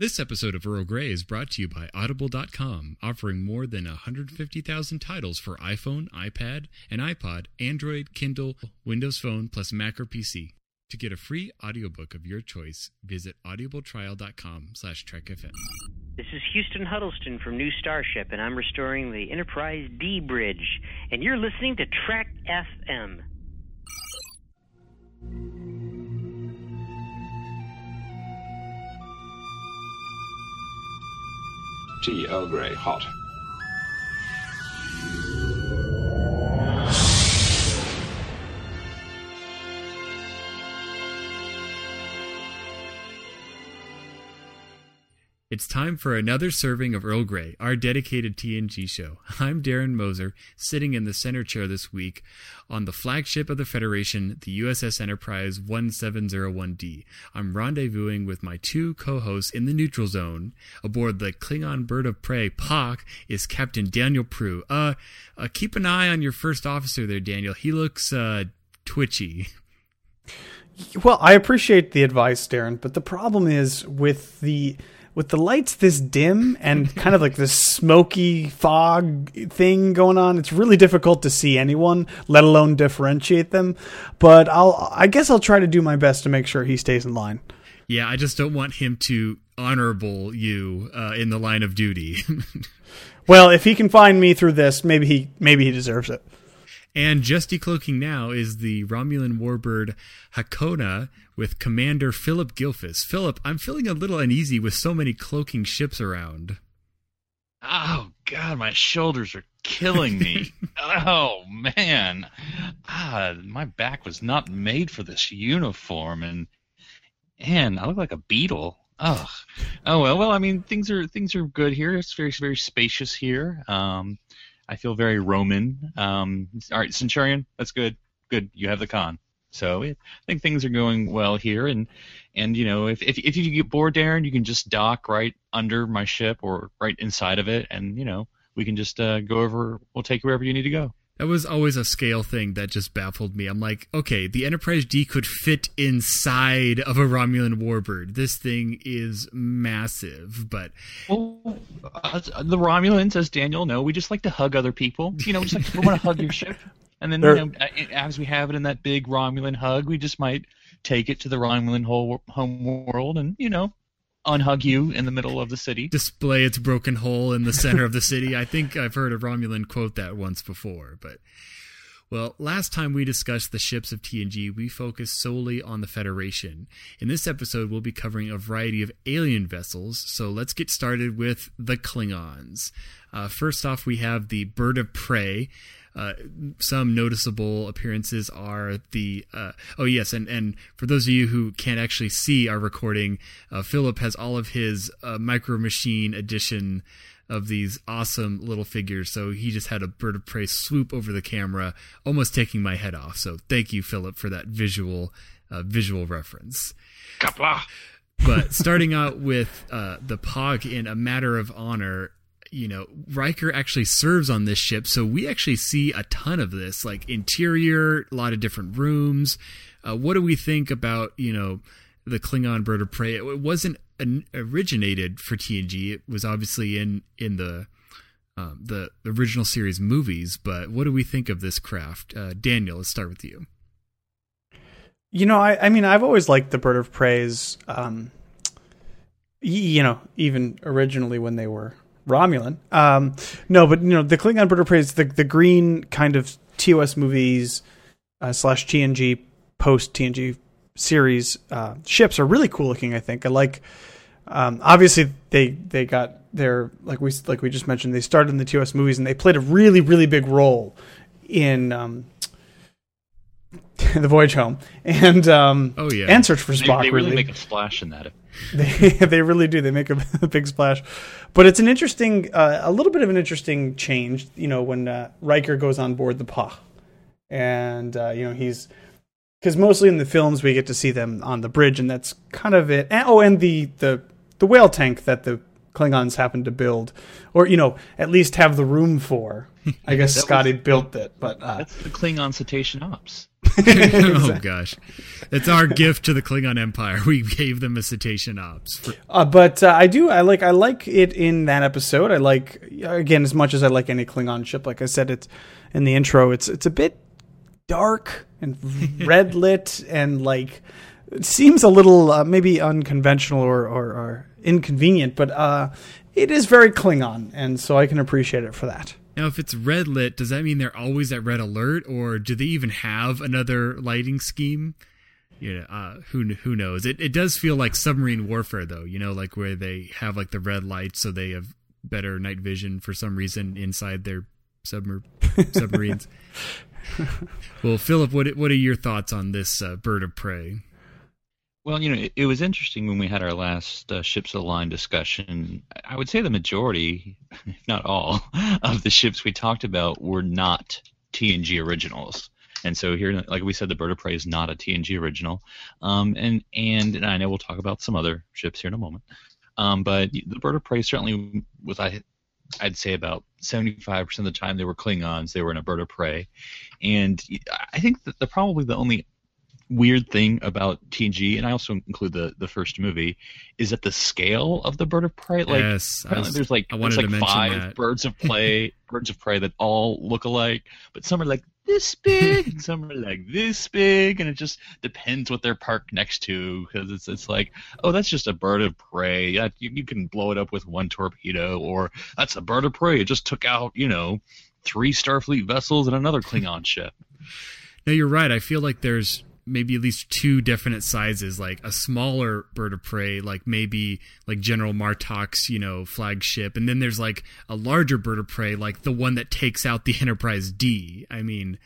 This episode of Earl Grey is brought to you by Audible.com, offering more than 150,000 titles for iPhone, iPad, and iPod, Android, Kindle, Windows Phone, plus Mac or PC. To get a free audiobook of your choice, visit audibletrial.com slash trekfm. This is Houston Huddleston from New Starship, and I'm restoring the Enterprise D bridge. And you're listening to Trek FM. Tea Earl Grey, hot. It's time for another serving of Earl Grey, our dedicated TNG show. I'm Darren Moser, sitting in the center chair this week on the flagship of the Federation, the USS Enterprise 1701D. I'm rendezvousing with my two co-hosts in the neutral zone. Aboard the Klingon bird of prey, Pagh, is Captain Daniel Proulx. Uh, uh keep an eye on your first officer there, Daniel. He looks, uh, twitchy. Well, I appreciate the advice, Darren, but the problem is with the with the lights this dim and kind of like this smoky fog thing going on, it's really difficult to see anyone, let alone differentiate them. But I'll, I guess I'll try to do my best to make sure he stays in line. Yeah, I just don't want him to honorable you uh, in the line of duty. well, if he can find me through this, maybe he maybe he deserves it. And just decloaking now is the Romulan warbird Haakona with Commander Phillip Gilfus. Phillip, I'm feeling a little uneasy with so many cloaking ships around. Oh God, my shoulders are killing me. oh man, ah, my back was not made for this uniform, and and I look like a beetle. Oh, oh well, well. I mean, things are things are good here. It's very very spacious here. Um, I feel very Roman. Um, all right, Centurion, that's good. Good, you have the con. So I think things are going well here, and and you know if, if if you get bored, Darren, you can just dock right under my ship or right inside of it, and you know we can just uh, go over. We'll take you wherever you need to go. That was always a scale thing that just baffled me. I'm like, okay, the Enterprise D could fit inside of a Romulan warbird. This thing is massive, but well, uh, the Romulans, as Daniel know, we just like to hug other people. You know, we just like we want to hug your ship. And then, you know, as we have it in that big Romulan hug, we just might take it to the Romulan whole home world and, you know, unhug you in the middle of the city. Display its broken hole in the center of the city. I think I've heard a Romulan quote that once before, but well, last time we discussed the ships of TNG, we focused solely on the Federation. In this episode, we'll be covering a variety of alien vessels, so let's get started with the Klingons. Uh, first off, we have the Bird of Prey, uh, some noticeable appearances are the uh, oh yes, and and for those of you who can't actually see our recording, uh, Phillip has all of his uh, Micro Machine edition of these awesome little figures. So he just had a bird of prey swoop over the camera, almost taking my head off. So thank you, Phillip, for that visual uh, visual reference. Qapla'. but starting out with uh, the Pagh in a matter of honor, you know, Riker actually serves on this ship, so we actually see a ton of this, like interior, a lot of different rooms. Uh, what do we think about, you know, the Klingon bird of prey? It wasn't an, originated for TNG. It was obviously in in the um, the original series movies. But what do we think of this craft? Uh, Daniel, let's start with you. You know, I, I mean, I've always liked the bird of prey's. Um, you know, even originally when they were Romulan. Um, no, but you know the Klingon Bird of Prey is the the green kind of TOS movies uh, slash TNG post TNG series uh, ships are really cool looking. I think I like. Um, obviously, they they got their like we like we just mentioned. They started in the TOS movies and they played a really really big role in um, the Voyage Home and um, oh yeah, and Search for Spock. They, they really, really make a splash in that. They they really do. They make a, a big splash, but it's an interesting, uh, a little bit of an interesting change. You know, when uh, Riker goes on board the Pagh, and uh, you know he's because mostly in the films we get to see them on the bridge, and that's kind of it. And, oh, and the the the whale tank that the Klingons happen to build, or you know, at least have the room for. I guess Scotty was, built it, but uh, that's the Klingon cetacean ops. oh gosh, it's our gift to the Klingon Empire. We gave them a cetacean ops. For- Uh, but uh, I do. I like. I like it in that episode. I like again as much as I like any Klingon ship. Like I said, it's in the intro. It's it's a bit dark and red lit and like it seems a little uh, maybe unconventional or, or, or inconvenient, but uh, it is very Klingon, and so I can appreciate it for that. Now, if it's red lit, does that mean they're always at red alert, or do they even have another lighting scheme? You know, uh, who who knows? It it does feel like submarine warfare, though. You know, like where they have like the red lights, so they have better night vision for some reason inside their submer- submarines. well, Phillip, what what are your thoughts on this uh, bird of prey? Well, you know, it, it was interesting when we had our last uh, ships of the line discussion. I would say the majority, if not all, of the ships we talked about were not TNG originals. And so here, like we said, the Bird of Prey is not a TNG original. Um, and, and and I know we'll talk about some other ships here in a moment. Um, but the Bird of Prey certainly was I I'd say about 75% of the time they were Klingons. They were in a bird of prey. And I think that the probably the only weird thing about TNG, and I also include the the first movie, is that the scale of the bird of prey. Like yes, was- there's like I there's like five that. birds of prey, birds of prey that all look alike, but some are like this big, and some are like this big, and it just depends what they're parked next to because it's it's like oh that's just a bird of prey. Yeah, you, you can blow it up with one torpedo, or that's a bird of prey. It just took out you know three Starfleet vessels and another Klingon ship. No, you're right. I feel like there's maybe at least two definite sizes, like a smaller bird of prey, like maybe like General Martok's, you know, flagship, and then there's like a larger bird of prey, like the one that takes out the Enterprise D. I mean,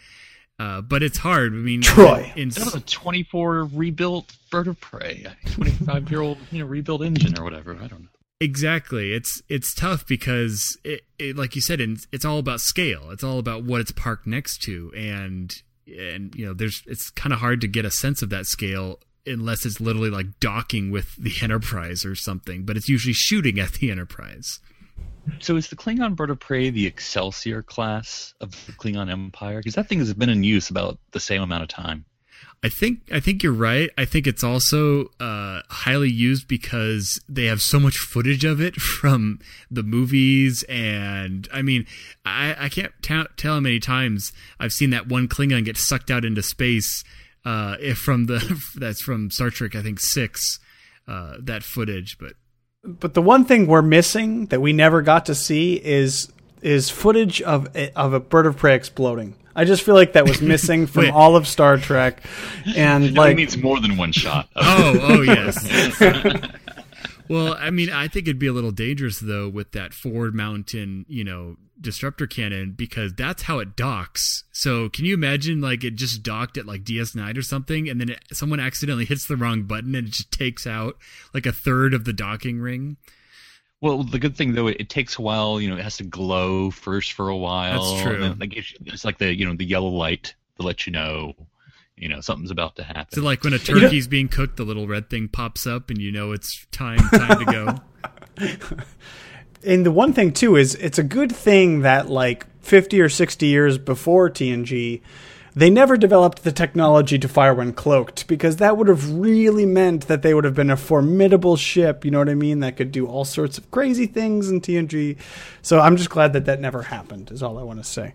uh, but it's hard. I mean, Troi. In, That was a 24 rebuilt bird of prey, 25 year old you know rebuilt engine or whatever. I don't know. Exactly. It's it's tough because it, it like you said, it's it's all about scale. It's all about what it's parked next to, and and you know, there's it's kind of hard to get a sense of that scale unless it's literally like docking with the Enterprise or something. But it's usually shooting at the Enterprise. So is the Klingon bird of prey the Excelsior class of the Klingon Empire? Because that thing has been in use about the same amount of time. I think I think you're right. I think it's also uh, highly used because they have so much footage of it from the movies, and I mean, I, I can't ta- tell how many times I've seen that one Klingon get sucked out into space. Uh, if from the that's from Star Trek, I think six. Uh, that footage, but But the one thing we're missing that we never got to see is is footage of a, of a bird of prey exploding. I just feel like that was missing from all of Star Trek, and like It like needs more than one shot. oh, oh yes. well, I mean, I think it'd be a little dangerous though with that forward mountain, you know, disruptor cannon because that's how it docks. So, can you imagine like it just docked at like DS9 or something, and then it, someone accidentally hits the wrong button and it just takes out like a third of the docking ring? Well, the good thing though, it, it takes a while. You know, it has to glow first for a while. That's true. and then, like it's, it's like the you know the yellow light to let you know, you know something's about to happen. So, like when a turkey's being cooked, the little red thing pops up, and you know it's time time to go. and the one thing too is it's a good thing that like 50 or 60 years before TNG they never developed the technology to fire when cloaked because that would have really meant that they would have been a formidable ship, you know what I mean, that could do all sorts of crazy things in TNG. So I'm just glad that that never happened is all I want to say.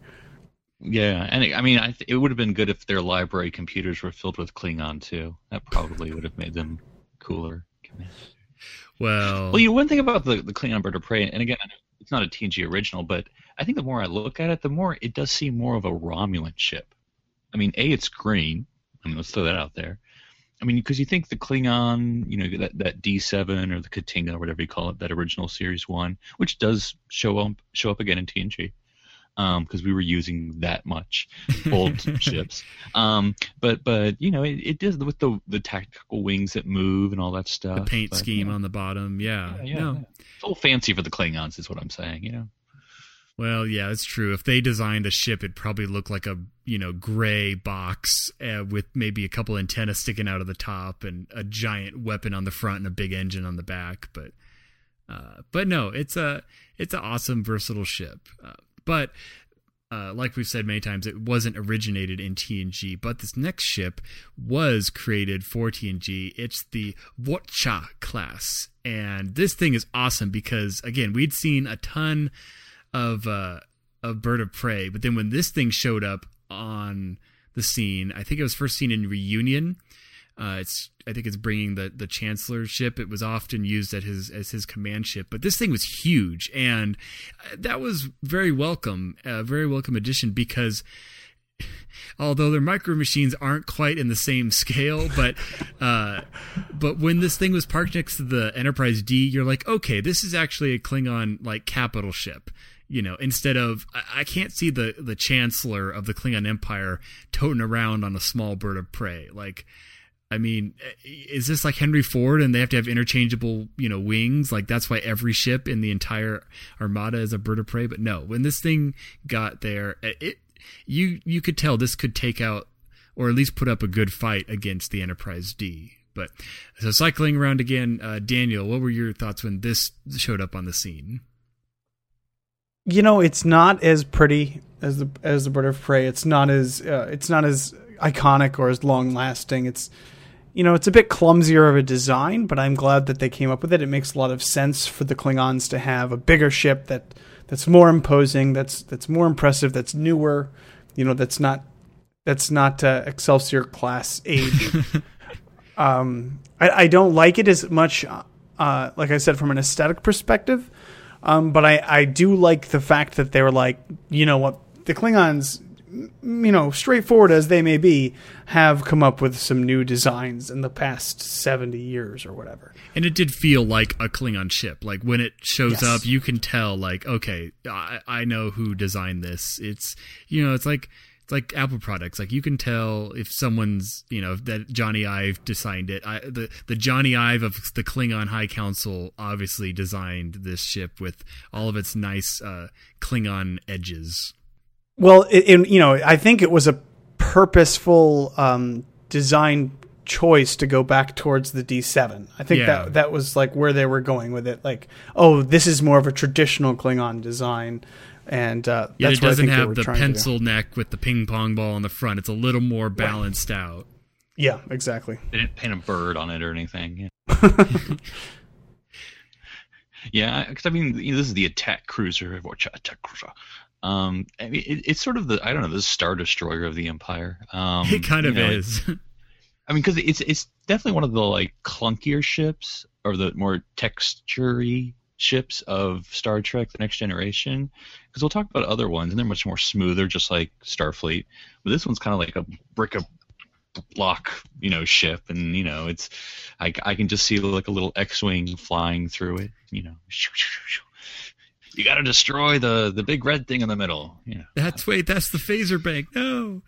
Yeah, and it, I mean, I th- it would have been good if their library computers were filled with Klingon too. That probably would have made them cooler. Well, Well, you know, one thing about the the Klingon bird of prey, and again, it's not a TNG original, but I think the more I look at it, the more it does seem more of a Romulan ship. I mean, a it's green. I mean, let's throw that out there. I mean, because you think the Klingon, you know, that that D seven or the K't'inga or whatever you call it, that original Series one, which does show up show up again in TNG, because we were using that much old ships. Um, but but you know, it, it does with the the tactical wings that move and all that stuff. the paint but, scheme you know, on the bottom, yeah, yeah, yeah, no. yeah. It's a little fancy for the Klingons, is what I'm saying. You know. Well, yeah, it's true. If they designed a ship, it'd probably look like a you know gray box uh, with maybe a couple antennas sticking out of the top and a giant weapon on the front and a big engine on the back. But uh, but no, it's a it's an awesome versatile ship. Uh, but uh, like we've said many times, it wasn't originated in TNG, but this next ship was created for TNG. It's the Vor'cha class, and this thing is awesome because again, we'd seen a ton of uh, of Bird of Prey, but then when this thing showed up on the scene, I think it was first seen in Reunion. Uh, it's I think it's bringing the the Chancellor ship. It was often used at his as his command ship, but this thing was huge, and uh, that was very welcome, a very welcome addition because although their micro machines aren't quite in the same scale, but uh, but when this thing was parked next to the Enterprise D, you're like, okay, this is actually a Klingon like capital ship. You know, instead of I, can't see the the Chancellor of the Klingon Empire toting around on a small bird of prey like I mean, is this like Henry Ford and they have to have interchangeable, you know, wings? Like that's why every ship in the entire armada is a bird of prey. But no, when this thing got there, it you you could tell this could take out or at least put up a good fight against the Enterprise D. But so cycling around again, uh, Daniel, what were your thoughts when this showed up on the scene? You know, it's not as pretty as the as the bird of prey. It's not as uh, it's not as iconic or as long lasting. It's you know, it's a bit clumsier of a design, but I'm glad that they came up with it. It makes a lot of sense for the Klingons to have a bigger ship that that's more imposing, that's that's more impressive, that's newer, you know, that's not that's not uh, Excelsior class age. um, I, I, don't like it as much, uh, like I said, from an aesthetic perspective. Um, but I, I do like the fact that they were like, you know what, the Klingons you know, straightforward as they may be, have come up with some new designs in the past 70 years or whatever. And it did feel like a Klingon ship. Like when it shows yes. up, you can tell, like, okay, I, I know who designed this. It's, you know, it's like, it's like Apple products. Like you can tell if someone's, you know, that Jony Ive designed it. I, the the Jony Ive of the Klingon High Council obviously designed this ship with all of its nice uh, Klingon edges. Well, it, it, you know, I think it was a purposeful um, design choice to go back towards the D7. I think yeah. that that was like where they were going with it. Like, oh, this is more of a traditional Klingon design, and uh, yeah, it doesn't have the pencil neck with the ping pong ball on the front. It's a little more balanced right. out. Yeah, exactly. They didn't paint a bird on it or anything. Yeah. yeah, because I mean, you know, this is the attack cruiser, attack cruiser. Um, I mean, it, it's sort of the I don't know the Star Destroyer of the Empire. Um, it kind of know, is. I mean, because it's it's definitely one of the like clunkier ships or the more textury ships of Star Trek: The Next Generation. Because we'll talk about other ones, and they're much more smoother, just like Starfleet. But this one's kind of like a brick of block, you know, ship, and you know, it's I, I can just see like a little X-wing flying through it, you know, you got to destroy the the big red thing in the middle. Yeah. That's wait, that's the phaser bank. No.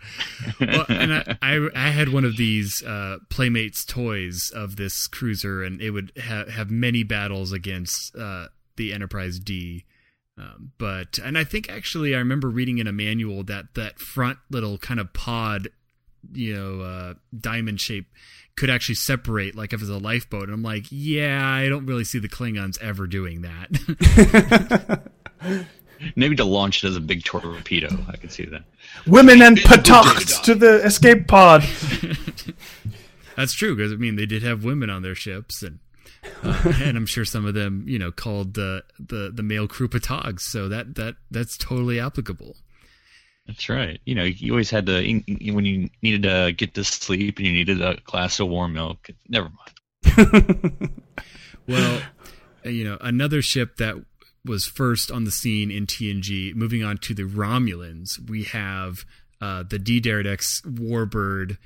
well, and I, I, I had one of these uh, Playmates toys of this cruiser, and it would ha- have many battles against uh, the Enterprise D. Um, but and I think actually I remember reading in a manual that that front little kind of pod, you know, uh, diamond shape could actually separate like if it's a lifeboat. And i'm like yeah i don't really see the klingons ever doing that. Maybe to launch it as a big torpedo. I could see that. Women and petaQs to the escape pod. That's true because i mean they did have women on their ships and uh, and I'm sure some of them, you know, called the the the male crew petaQs. So that that that's totally applicable. That's right. You know, you always had to when you needed to get to sleep and you needed a glass of warm milk. Never mind. well, uh, you know, another ship that was first on the scene in TNG. Moving on to the Romulans, we have uh, the D'deridex Warbird,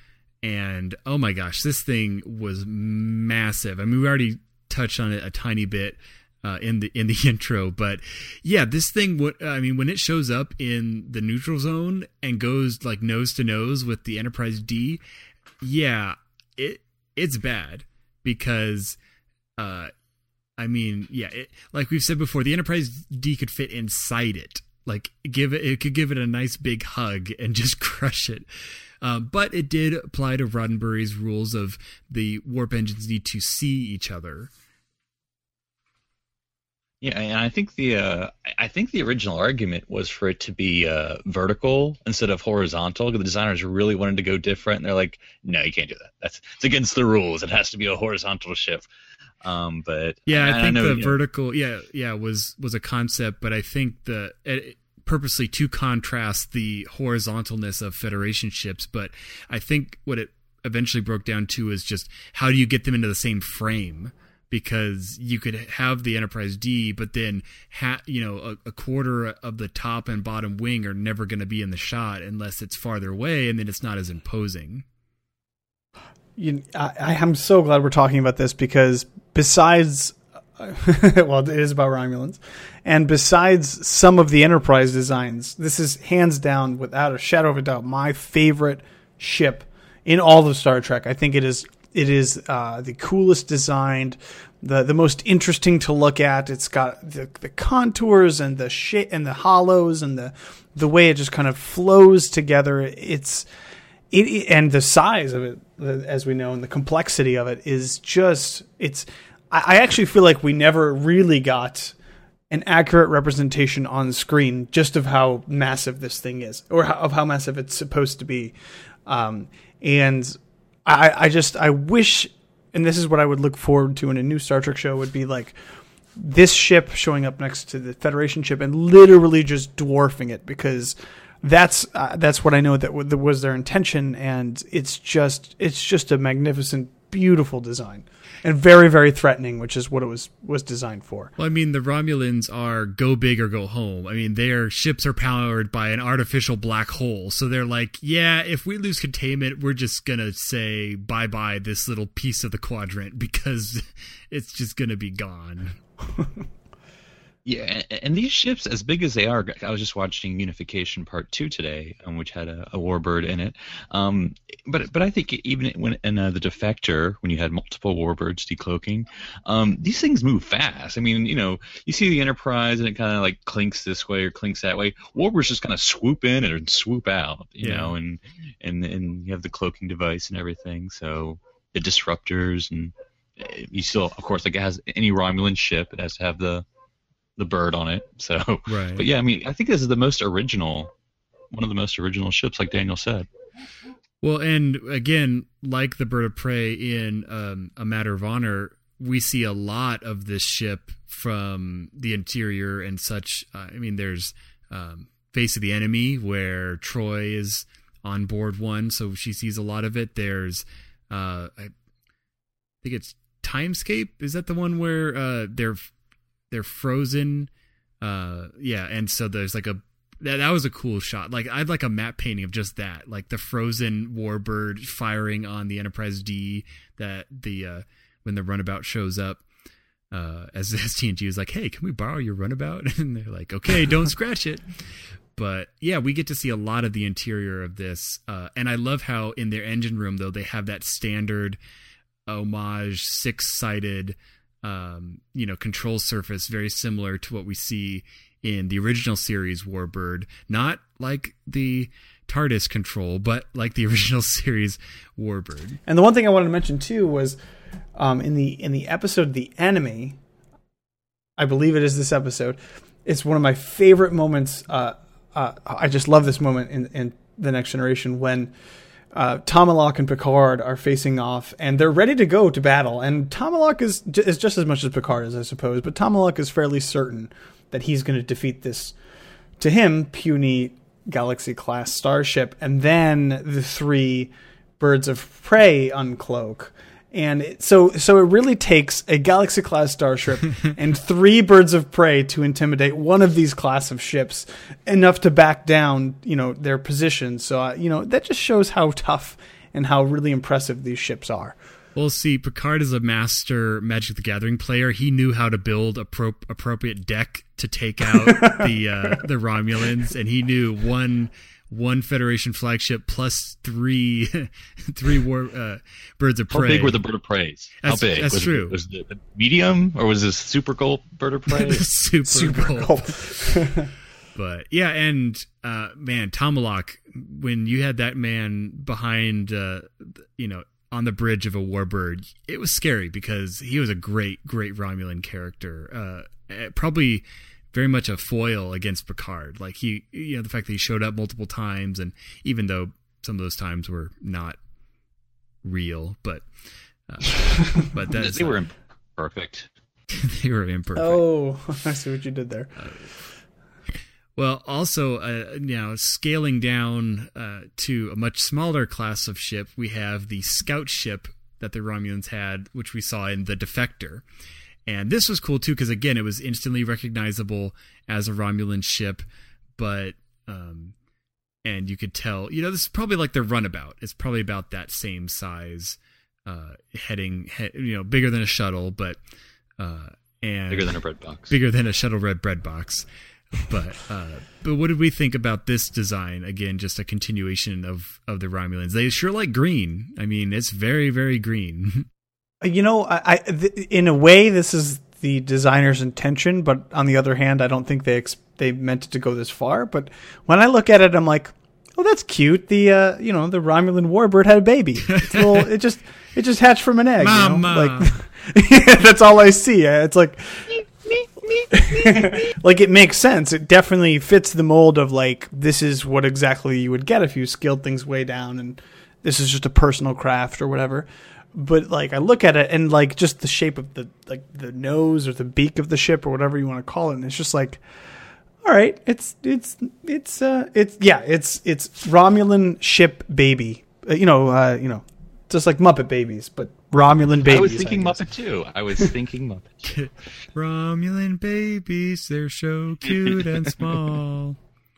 and oh my gosh, this thing was massive. I mean, we already touched on it a tiny bit uh, in the in the intro. But yeah, this thing. What I mean, when it shows up in the neutral zone and goes like nose to nose with the Enterprise D, yeah, it it's bad because. Uh, I mean, yeah, it, like we've said before, the Enterprise D could fit inside it. Like, give it, it could give it a nice big hug and just crush it. Um, but it did apply to Roddenberry's rules of the warp engines need to see each other. Yeah, and I think the uh, I think the original argument was for it to be uh, vertical instead of horizontal. The designers really wanted to go different, and they're like, "No, you can't do that. That's it's against the rules. It has to be a horizontal ship." Um, but yeah, I, I think know, the you know, vertical, yeah, yeah, was was a concept, but I think the it, purposely to contrast the horizontalness of Federation ships. But I think what it eventually broke down to is just how do you get them into the same frame because you could have the Enterprise D, but then ha- you know a, a, quarter of the top and bottom wing are never going to be in the shot unless it's farther away, and then it's not as imposing. You, I, am so glad we're talking about this because besides, well, it is about Romulans, and besides some of the Enterprise designs, this is hands down, without a shadow of a doubt, my favorite ship in all of Star Trek. I think it is it is uh, the coolest designed, the the most interesting to look at. It's got the, the contours and the shape and the hollows and the the way it just kind of flows together. It's it, and the size of it, as we know, and the complexity of it is just it's. I, I actually feel like we never really got an accurate representation on screen just of how massive this thing is, or how, of how massive it's supposed to be. Um, and I, I just I wish, and this is what I would look forward to in a new Star Trek show would be like this ship showing up next to the Federation ship and literally just dwarfing it because that's uh, that's what I know that, w- that was their intention, and it's just it's just a magnificent, beautiful design and very very threatening, which is what it was was designed for. Well, I mean, the Romulans are go big or go home. I mean, their ships are powered by an artificial black hole, so they're like, yeah, if we lose containment, we're just gonna say bye bye this little piece of the quadrant because it's just gonna be gone. Yeah, and these ships, as big as they are, I was just watching Unification Part Two today, um, which had a, a warbird in it. Um, but but I think even when in uh, the Defector, when you had multiple warbirds decloaking, um, these things move fast. I mean, you know, you see the Enterprise and it kind of like clinks this way or clinks that way. Warbirds just kind of swoop in and swoop out, you Yeah. know, and and and you have the cloaking device and everything. So the disruptors and uh, you still, of course, like it has any Romulan ship, it has to have the the bird on it. So, Right. but yeah, I mean, I think this is the most original, one of the most original ships, like Daniel said. Well, and again, like the Bird of Prey in um, A Matter of Honor, we see a lot of this ship from the interior and such. Uh, I mean, there's um, Face of the Enemy, where Troi is on board one, so she sees a lot of it. There's, uh, I think it's Timescape. Is that the one where uh, they're they're frozen? Uh, yeah, and so there's like a that, that was a cool shot. Like I'd like a map painting of just that, like the frozen warbird firing on the Enterprise D. That the uh, when the runabout shows up, uh, as, as TNG is like, "Hey, can we borrow your runabout?" And they're like, "Okay, don't scratch it." But yeah, we get to see a lot of the interior of this, uh, and I love how in their engine room though they have that standard homage six sided um, you know control surface very similar to what we see in the original series Warbird not like the TARDIS control but like the original series Warbird And the one thing I wanted to mention too was um, in the in the episode "The Enemy," I believe it is this episode. It's one of my favorite moments. Uh, uh, I just love this moment in, in the Next Generation when uh, Tomalak and Picard are facing off, and they're ready to go to battle. And Tomalak is j- is just as much as Picard is, I suppose, but Tomalak is fairly certain that he's going to defeat this to him puny galaxy class starship and then the three birds of prey uncloak and so so it really takes a galaxy class starship and three birds of prey to intimidate one of these class of ships enough to back down you know their position. So uh, you know that just shows how tough and how really impressive these ships are. Well see Picard is a master Magic the Gathering player. He knew how to build a pro- appropriate deck to take out the uh, the Romulans and he knew one one Federation flagship plus three three war uh, birds of prey. How prey. big were the bird of preys? That's- How big? that's was true. It, was it the medium or was this super gold bird of prey? super, super cool. cool But yeah, and uh, man, Tomalak, when you had that man behind, uh, you know, on the bridge of a warbird, it was scary because he was a great, great Romulan character. Uh, eh, probably very much a foil against Picard. Like he, you know, the fact that he showed up multiple times, and even though some of those times were not real, but uh, but that's they were imperfect. they were imperfect. Oh, I see what you did there. Well, also, uh, now scaling down uh, to a much smaller class of ship, we have the scout ship that the Romulans had, which we saw in the Defector. And this was cool too, because again, it was instantly recognizable as a Romulan ship, but um, and you could tell, you know, this is probably like their runabout. It's probably about that same size, uh, heading, he- you know, bigger than a shuttle, but uh, and Bigger than a bread box. bigger than a shuttle red bread box. But uh, but what did we think about this design? Again, just a continuation of of the Romulans. They sure like green. I mean, it's very very green. You know, I, I th- in a way, this is the designer's intention, but on the other hand, I don't think they ex- they meant it to go this far. But when I look at it, I'm like, oh, that's cute. The uh, you know, the Romulan warbird had a baby. Little, it just it just hatched from an egg. you know? Mama. Like that's all I see. It's like. like it makes sense. It definitely fits the mold of like this is what exactly you would get if you scaled things way down and this is just a personal craft or whatever. But like I look at it and like just the shape of the like the nose or the beak of the ship or whatever you want to call it, and it's just like all right, it's it's it's uh it's yeah, it's it's Romulan ship baby. Uh, you know, uh you know, just like Muppet babies, but Romulan babies. I was thinking guess. Muppet too. I was thinking Muppet. Romulan babies, they're so cute and small.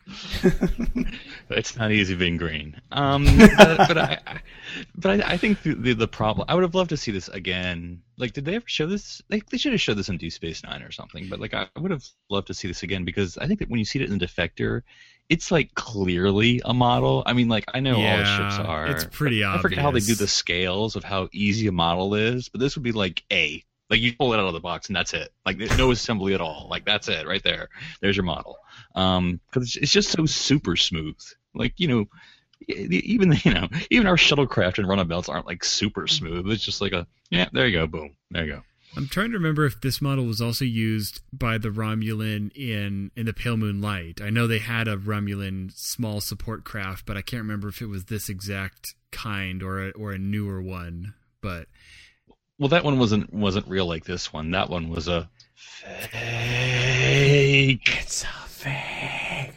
It's not easy being green. Um, but, but I, but I, I think the, the the problem. I would have loved to see this again. Like, did they ever show this? They, they should have showed this in Deep Space Nine or something. But like, I would have loved to see this again because I think that when you see it in the Defector, it's like clearly a model. I mean, like I know all the ships are. it's pretty obvious. I forget how they do the scales of how easy a model is, but this would be like A. Like you pull it out of the box and that's it. Like there's no assembly at all. Like that's it right there. There's your model. Um, because it's, it's just so super smooth. Like you know, even you know, even our shuttlecraft and runabouts aren't like super smooth. It's just like a yeah, there you go, boom, there you go. I'm trying to remember if this model was also used by the Romulan in in the Pale Moonlight. I know they had a Romulan small support craft, but I can't remember if it was this exact kind or a, or a newer one. But Well, that one wasn't wasn't real like this one. That one was a fake. It's a fake.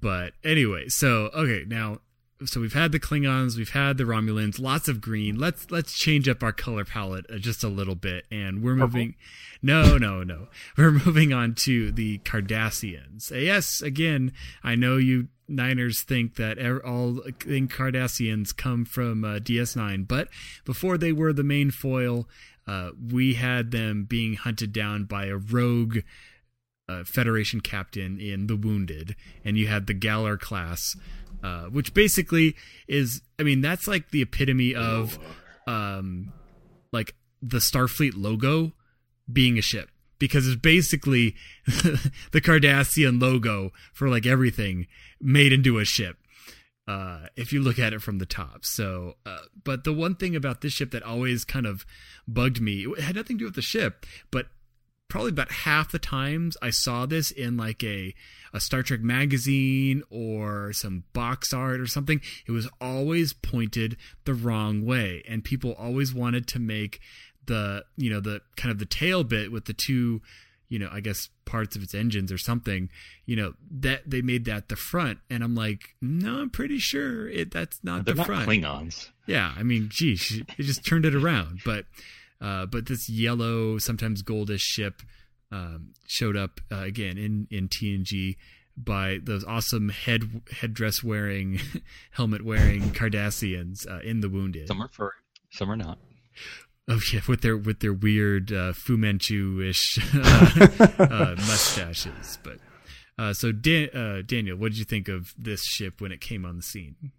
but anyway, so okay, now so we've had the Klingons, we've had the Romulans, lots of green. Let's let's change up our color palette uh, just a little bit, and we're moving. No, no, no. We're moving on to the Cardassians. Uh, Yes, again, I know you Niners think that all thing Cardassians come from uh, DS9, but before they were the main foil, uh, we had them being hunted down by a rogue uh, Federation captain in The Wounded, and you had the Galor class, uh, which basically is, I mean, that's like the epitome of, um, like the Starfleet logo being a ship because it's basically the Cardassian logo for like everything made into a ship. Uh, if you look at it from the top. So, uh, but the one thing about this ship that always kind of bugged me, it had nothing to do with the ship, but probably about half the times I saw this in like a a Star Trek magazine or some box art or something, it was always pointed the wrong way, and people always wanted to make the you know the kind of the tail bit with the two you know i guess parts of its engines or something you know that they made that the front and i'm like no i'm pretty sure it that's not They're the not front Klingons. yeah, I mean, geez, it just turned it around. But uh, but this yellow, sometimes goldish ship um, showed up uh, again in in TNG by those awesome head headdress wearing, helmet wearing Cardassians uh, in the Wounded. Some are furry, some are not. Oh yeah, with their with their weird uh, Fu Manchu ish uh, uh, mustaches. But uh, so Dan- uh, Daniel, what did you think of this ship when it came on the scene?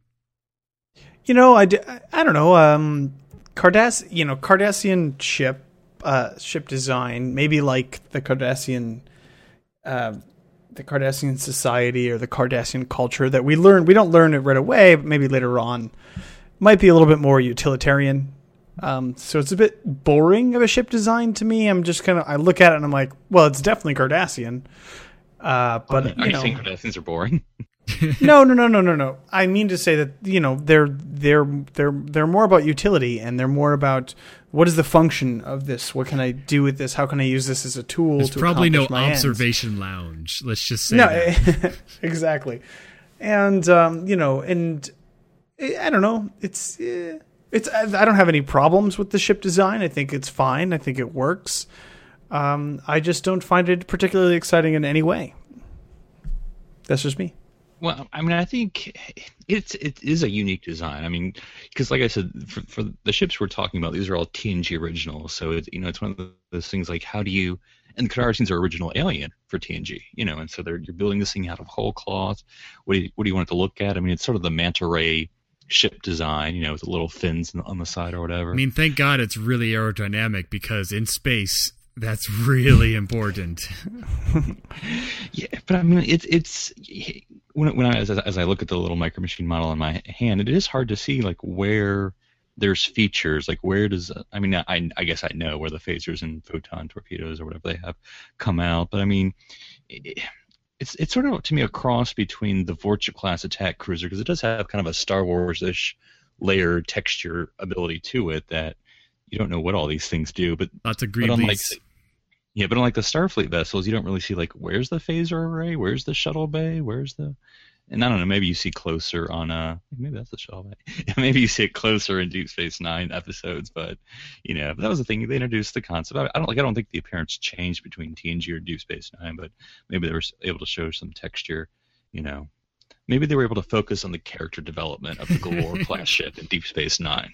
You know, I, d- I don't know. Um, Cardass, you know, Cardassian ship, uh, ship design, maybe like the Cardassian, uh, the Cardassian society or the Cardassian culture that we learn. We don't learn it right away, but maybe later on. might be a little bit more utilitarian. Um, so it's a bit boring of a ship design to me. I'm just kind of I look at it and I'm like, well, it's definitely Cardassian. Uh, but Are you you know, saying Cardassians are boring? no, no, no, no, no, no. I mean to say that you know they're they're they're they're more about utility and they're more about what is the function of this? What can I do with this? How can I use this as a tool? There's to probably no my ends? observation lounge. Let's just say No, exactly. And um, you know, and eh, I don't know. It's eh, it's I I don't have any problems with the ship design. I think it's fine. I think it works. Um, I just don't find it particularly exciting in any way. That's just me. Well, I mean, I think it's it is a unique design. I mean, because like I said, for, for the ships we're talking about, these are all TNG originals. So it's you know it's one of those things like how do you and the Cardassians are original alien for TNG, you know, and so they're you're building this thing out of whole cloth. What do you what do you want it to look at? I mean, it's sort of the manta ray ship design, you know, with the little fins on the side or whatever. I mean, thank God it's really aerodynamic because in space, that's really important. Yeah, but I mean, it's it's when when I as, as I look at the little micro machine model in my hand, it is hard to see like where there's features, like where does I mean, I I guess I know where the phasers and photon torpedoes or whatever they have come out, but I mean. It, it's it's sort of to me a cross between the Vor'cha class attack cruiser because it does have kind of a Star Wars ish layer texture ability to it that you don't know what all these things do, but Lots of Greeblies. Yeah, but unlike the Starfleet vessels, you don't really see like where's the phaser array, where's the shuttle bay, where's the and I don't know, maybe you see closer on a maybe that's the shuttle bay. maybe you see it closer in Deep Space Nine episodes, but you know, but that was the thing they introduced the concept. I, I don't like I don't think the appearance changed between TNG or Deep Space Nine, but maybe they were able to show some texture, you know. Maybe they were able to focus on the character development of the Galor class ship in Deep Space Nine.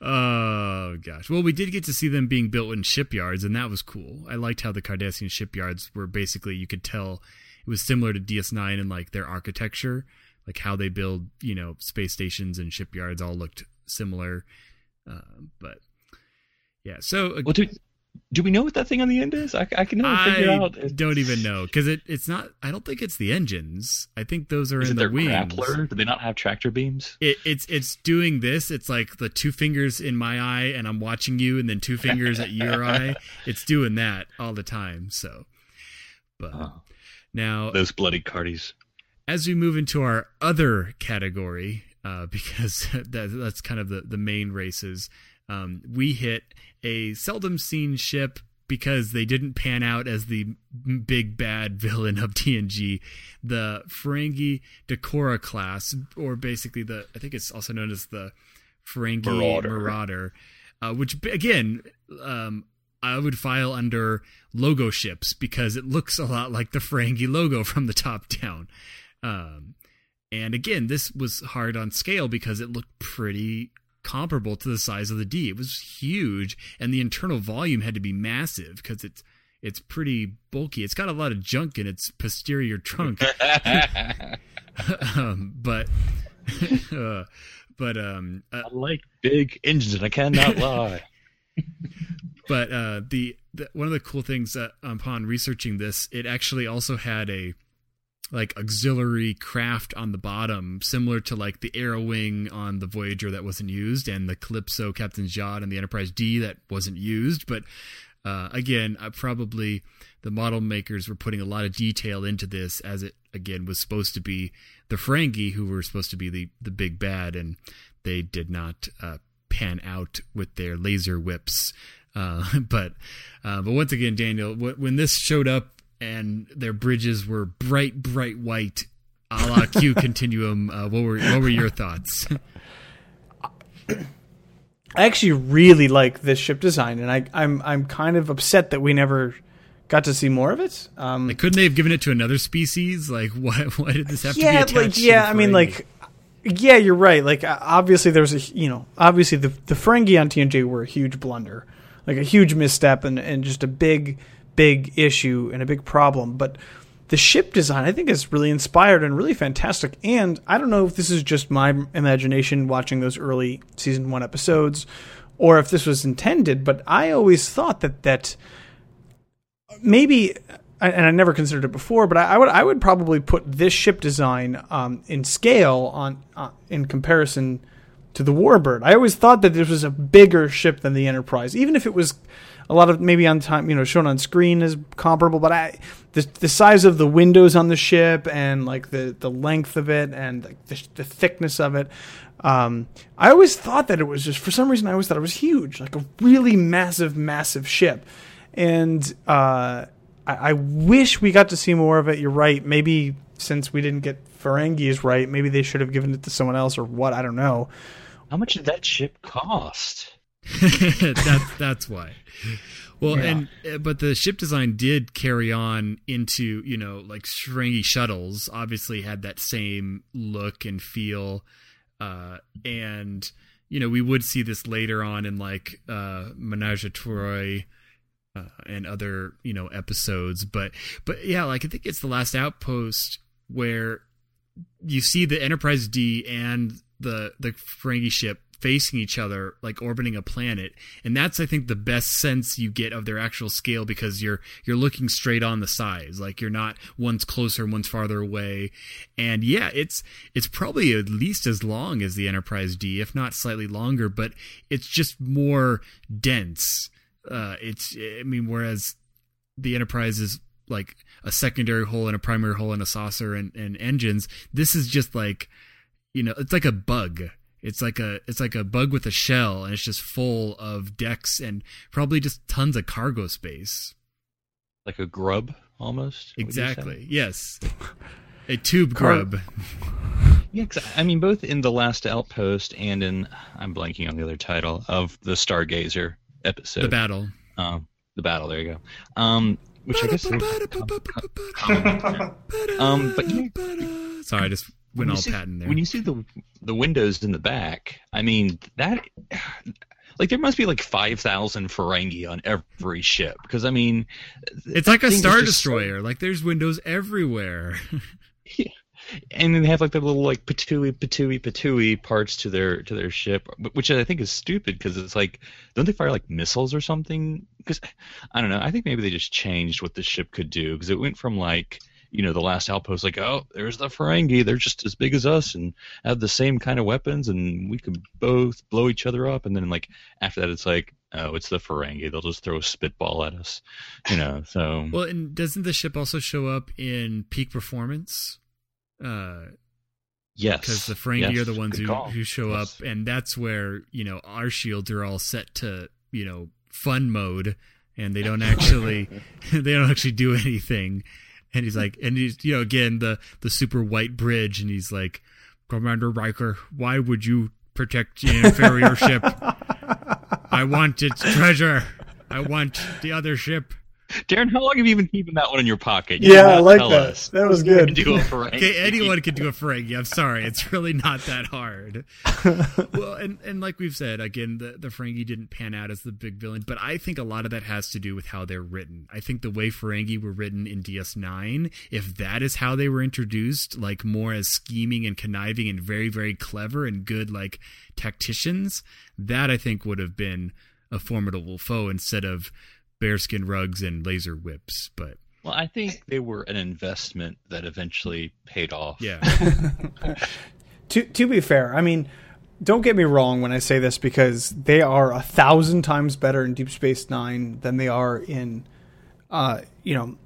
Oh gosh. Well, we did get to see them being built in shipyards, and that was cool. I liked how the Cardassian shipyards were basically you could tell it was similar to DS9 in like their architecture, like how they build, you know, space stations and shipyards all looked similar. Uh, but yeah, so uh, Well, do do we know what that thing on the end is? I, I can never figure I out. don't even know because it, it's not. I don't think it's the engines. I think those are Is in the wings. grappler? Do they not have tractor beams? It, it's it's doing this. It's like the two fingers in my eye, and I'm watching you, and then two fingers at your eye. It's doing that all the time. So, but Oh. now Those bloody cardies. as we move into our other category, uh, because that, that's kind of the, the main races, um, we hit a seldom seen ship because they didn't pan out as the big bad villain of TNG, the Ferengi D'Kora class, or basically the, I think it's also known as the Ferengi Marauder. Marauder, uh, which again, um, I would file under logo ships because it looks a lot like the Ferengi logo from the top down. Um, and again, this was hard on scale because it looked pretty comparable to the size of the D. It was huge, and the internal volume had to be massive because it's it's pretty bulky. It's got a lot of junk in its posterior trunk, um, but uh, but um, uh, I like big engines, and I cannot lie. but uh, the, the one of the cool things that upon researching this, it actually also had a like auxiliary craft on the bottom, similar to like the Arrow Wing on the Voyager that wasn't used, and the Calypso Captain's Yacht and the Enterprise D that wasn't used. But uh, again, I probably the model makers were putting a lot of detail into this, as it again was supposed to be the Ferengi who were supposed to be the the big bad, and they did not uh, pan out with their laser whips. Uh, but uh, but once again, Daniel, wh- when this showed up and their bridges were bright, bright white, a la Q Continuum, uh, what were what were your thoughts? I actually really like this ship design, and I, I'm I'm kind of upset that we never got to see more of it. Um, like, couldn't they have given it to another species? Like, why why did this have yeah, to be attached? like yeah, I mean, like yeah, you're right. Like obviously there was a you know obviously the the Ferengi on TNG were a huge blunder, like a huge misstep and and just a big big issue and a big problem. But the ship design I think is really inspired and really fantastic. And I don't know if this is just my imagination watching those early season one episodes, or if this was intended. But I always thought that that maybe and I never considered it before, but I, would I would probably put this ship design um, in scale on uh, in comparison to the Warbird. I always thought that this was a bigger ship than the Enterprise, even if it was a lot of maybe on time, you know, shown on screen is comparable. But I, the the size of the windows on the ship and like the the length of it and like the, the thickness of it. Um, I always thought that it was just for some reason I always thought it was huge, like a really massive, massive ship. And uh, I, I wish we got to see more of it. You're right. Maybe since we didn't get Ferengis right, maybe they should have given it to someone else or what. I don't know. How much did that ship cost? that's that's why. Well, Yeah. and uh, but the ship design did carry on into you know like Ferengi shuttles. Obviously, had that same look and feel, uh, and you know we would see this later on in like uh, Menage a Troi. Uh, and other you know episodes but but yeah like i think it's the last outpost where you see the enterprise d and the the ferengi ship facing each other like orbiting a planet. And that's i think the best sense you get of their actual scale because you're you're looking straight on the size. Like you're not one's closer and one's farther away. And yeah it's it's probably at least as long as the enterprise d if not slightly longer but it's just more dense. Uh it's i mean whereas the enterprise is like a secondary hull and a primary hull and a saucer and, and engines this is just like you know it's like a bug it's like a it's like a bug with a shell and it's just full of decks and probably just tons of cargo space Like a grub, almost. would you say? exactly yes a tube Car- grub Yeah, 'cause I mean, both in the last outpost and in I'm blanking on the other title of the Stargazer episode. the battle Um, the battle. There you go. Um, which I guess. Um, but you- sorry i just went when you all see, there. When you see the the windows in the back, I mean that. Like there must be like five thousand Ferengi on every ship because I mean, it's like a star just so- destroyer. Like there's windows everywhere. And then they have like the little like patooey patooey patooey parts to their to their ship which i think is stupid because it's like don't they fire like missiles or something? Because i don't know. I think maybe they just changed what the ship could do because it went from like you know the last outpost like oh there's the ferengi. They're just as big as us and have the same kind of weapons and we could both blow each other up. And then like after that it's like oh it's the ferengi. They'll just throw a spitball at us you know so. Well and doesn't the ship also show up in peak performance? Uh yes. because the Ferengi Yes, are the ones good who, call. who show Yes. up, and that's where you know our shields are all set to you know fun mode, and they don't actually they don't actually do anything. And he's like, and he's you know again the the super white bridge, and he's like, Commander Riker, why would you protect the inferior ship? I want its treasure. I want the other ship. Darren, how long have you been keeping that one in your pocket? You Yeah, I like tell that. us. That was good. do a Ferengi. Okay, anyone can do a Ferengi. I'm sorry, it's really not that hard. well, and and like we've said again, the the Ferengi didn't pan out as the big villain, but I think a lot of that has to do with how they're written. I think the way Ferengi were written in DS9, if that is how they were introduced, like more as scheming and conniving and very very clever and good like tacticians, that I think would have been a formidable foe instead of bearskin rugs and laser whips. But Well, I think they were an investment that eventually paid off. yeah. to to be fair, I mean, don't get me wrong when I say this because they are a thousand times better in Deep Space Nine than they are in, uh, you know,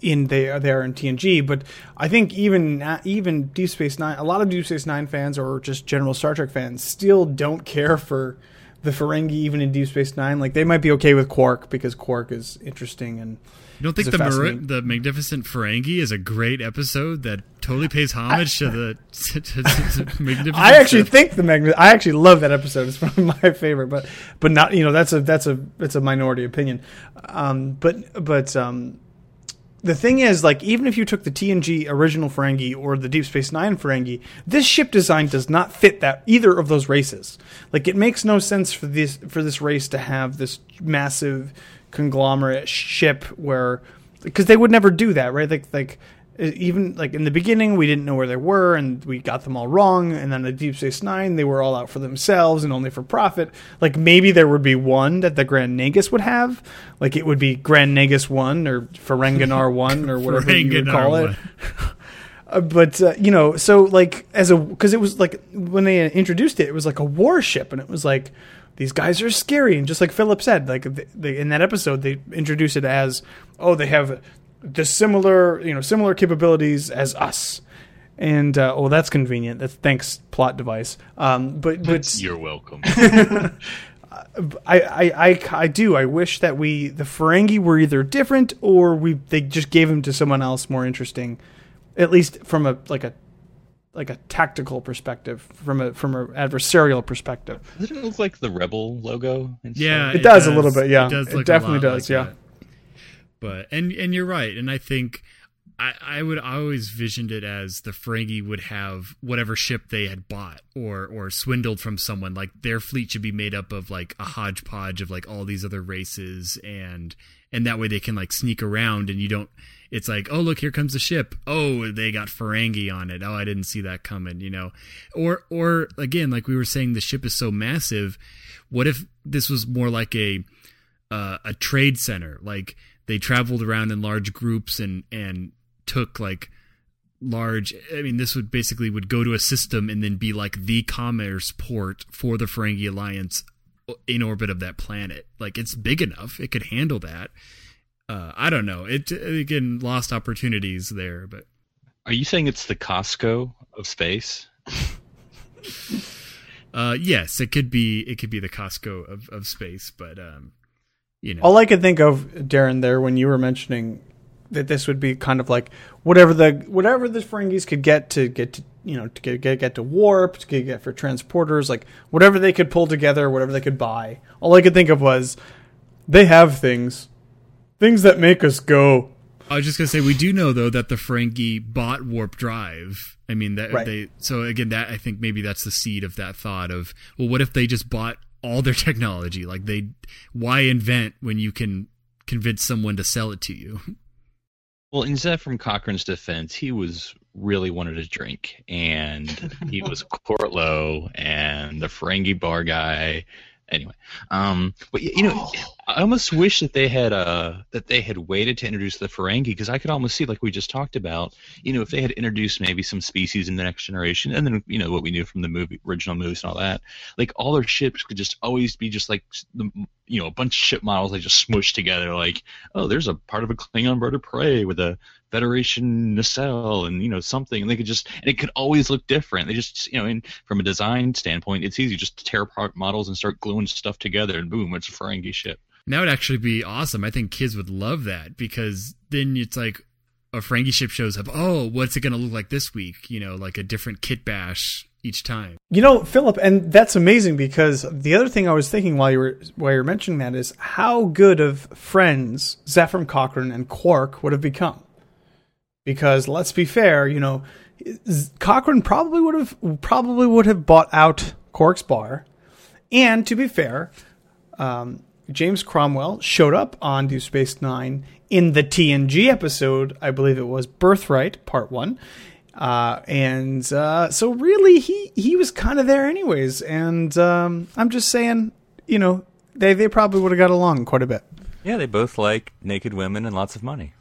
in they are they are in TNG. But I think even even Deep Space Nine, a lot of Deep Space Nine fans or just general Star Trek fans still don't care for the Ferengi even in Deep Space Nine. Like they might be okay with Quark because Quark is interesting and. You don't think the Mar- the Magnificent Ferengi is a great episode that totally pays homage to the to, to, to Magnificent? I actually think the magnet. I actually love that episode. It's one of my favorite, but but not you know that's a that's a it's a minority opinion. Um, but but um, the thing is, like even if you took the TNG original Ferengi or the Deep Space Nine Ferengi, this ship design does not fit that either of those races. Like it makes no sense for this for this race to have this massive conglomerate ship where because they would never do that, right? Like like even like in the beginning we didn't know where they were and we got them all wrong and then the deep space nine they were all out for themselves and only for profit. Like maybe there would be one that the grand nagus would have. Like it would be grand nagus 1 or ferenginar 1 or whatever you would call it. Uh, but uh, you know, so like as a because it was like when they introduced it, it was like a warship, and it was like these guys are scary, and just like Philip said, like they, in that episode, they introduce it as oh, they have the similar you know similar capabilities as us. And uh, oh, that's convenient. That's thanks plot device. Um, but but You're welcome. I, I, I, I do. I wish that we the Ferengi were either different or we they just gave them to someone else more interesting, at least from a like a like a tactical perspective, from a from an adversarial perspective. Doesn't it look like the Rebel logo? and? Yeah, It does a little bit, yeah. It look a definitely lot does, like yeah. But and and you're right, and I think I, I would I always visioned it as the Ferengi would have whatever ship they had bought or or swindled from someone. Like their fleet should be made up of like a hodgepodge of like all these other races, and and that way they can like sneak around, and you don't. It's like, oh look, here comes the ship. Oh, they got Ferengi on it. Oh, I didn't see that coming. You know, or or again, like we were saying, the ship is so massive. What if this was more like a uh, a trade center. Like they traveled around in large groups and and took like large. I mean, this would basically would go to a system and then be like the commerce port for the Ferengi Alliance in orbit of that planet. Like it's big enough; it could handle that. Uh, I don't know. It again lost opportunities there, but Are you saying it's the Costco of space? uh, yes, it could be. It could be the Costco of, of space, but um, you know, All I could think of, Darren, there when you were mentioning that this would be kind of like whatever the whatever the Ferengis could get to get to you know to get get, get to warp to get, get for transporters, like whatever they could pull together, whatever they could buy. All I could think of was they have things, things that make us go. I was just gonna say we do know though that the Ferengi bought warp drive. I mean that Right. they so again that I think maybe that's the seed of that thought of well what if they just bought all their technology. Like they why invent when you can convince someone to sell it to you? Well, in Zephyr Cochrane's defense, he was really wanted a drink, and he was Courtlow and the Ferengi bar guy. Anyway, um, but you know, I almost wish that they had uh that they had waited to introduce the Ferengi because I could almost see, like we just talked about, you know, if they had introduced maybe some species in the next generation, and then you know what we knew from the movie, original movies and all that, like all their ships could just always be just like the you know a bunch of ship models they just smushed together, like oh, there's a part of a Klingon bird of prey with a Federation nacelle and you know something, and they could just and it could always look different. They just you know, and from a design standpoint, it's easy just to tear apart models and start gluing stuff together, and boom, it's a Ferengi ship. That would actually be awesome. I think kids would love that because then it's like a Frankie ship shows up oh what's it gonna look like this week? You know like a different kit bash each time. You know, Philip, and that's amazing because the other thing I was thinking while you were while you were mentioning that is how good of friends Zephram Cochrane and Quark would have become. Because let's be fair, you know, Cochrane probably would have probably would have bought out Quark's bar, and to be fair, um, James Cromwell showed up on Deep Space Nine in the TNG episode. I believe it was Birthright Part One, uh, and uh, so really he he was kind of there anyways. And um, I'm just saying, you know, they they probably would have got along quite a bit. Yeah, they both like naked women and lots of money.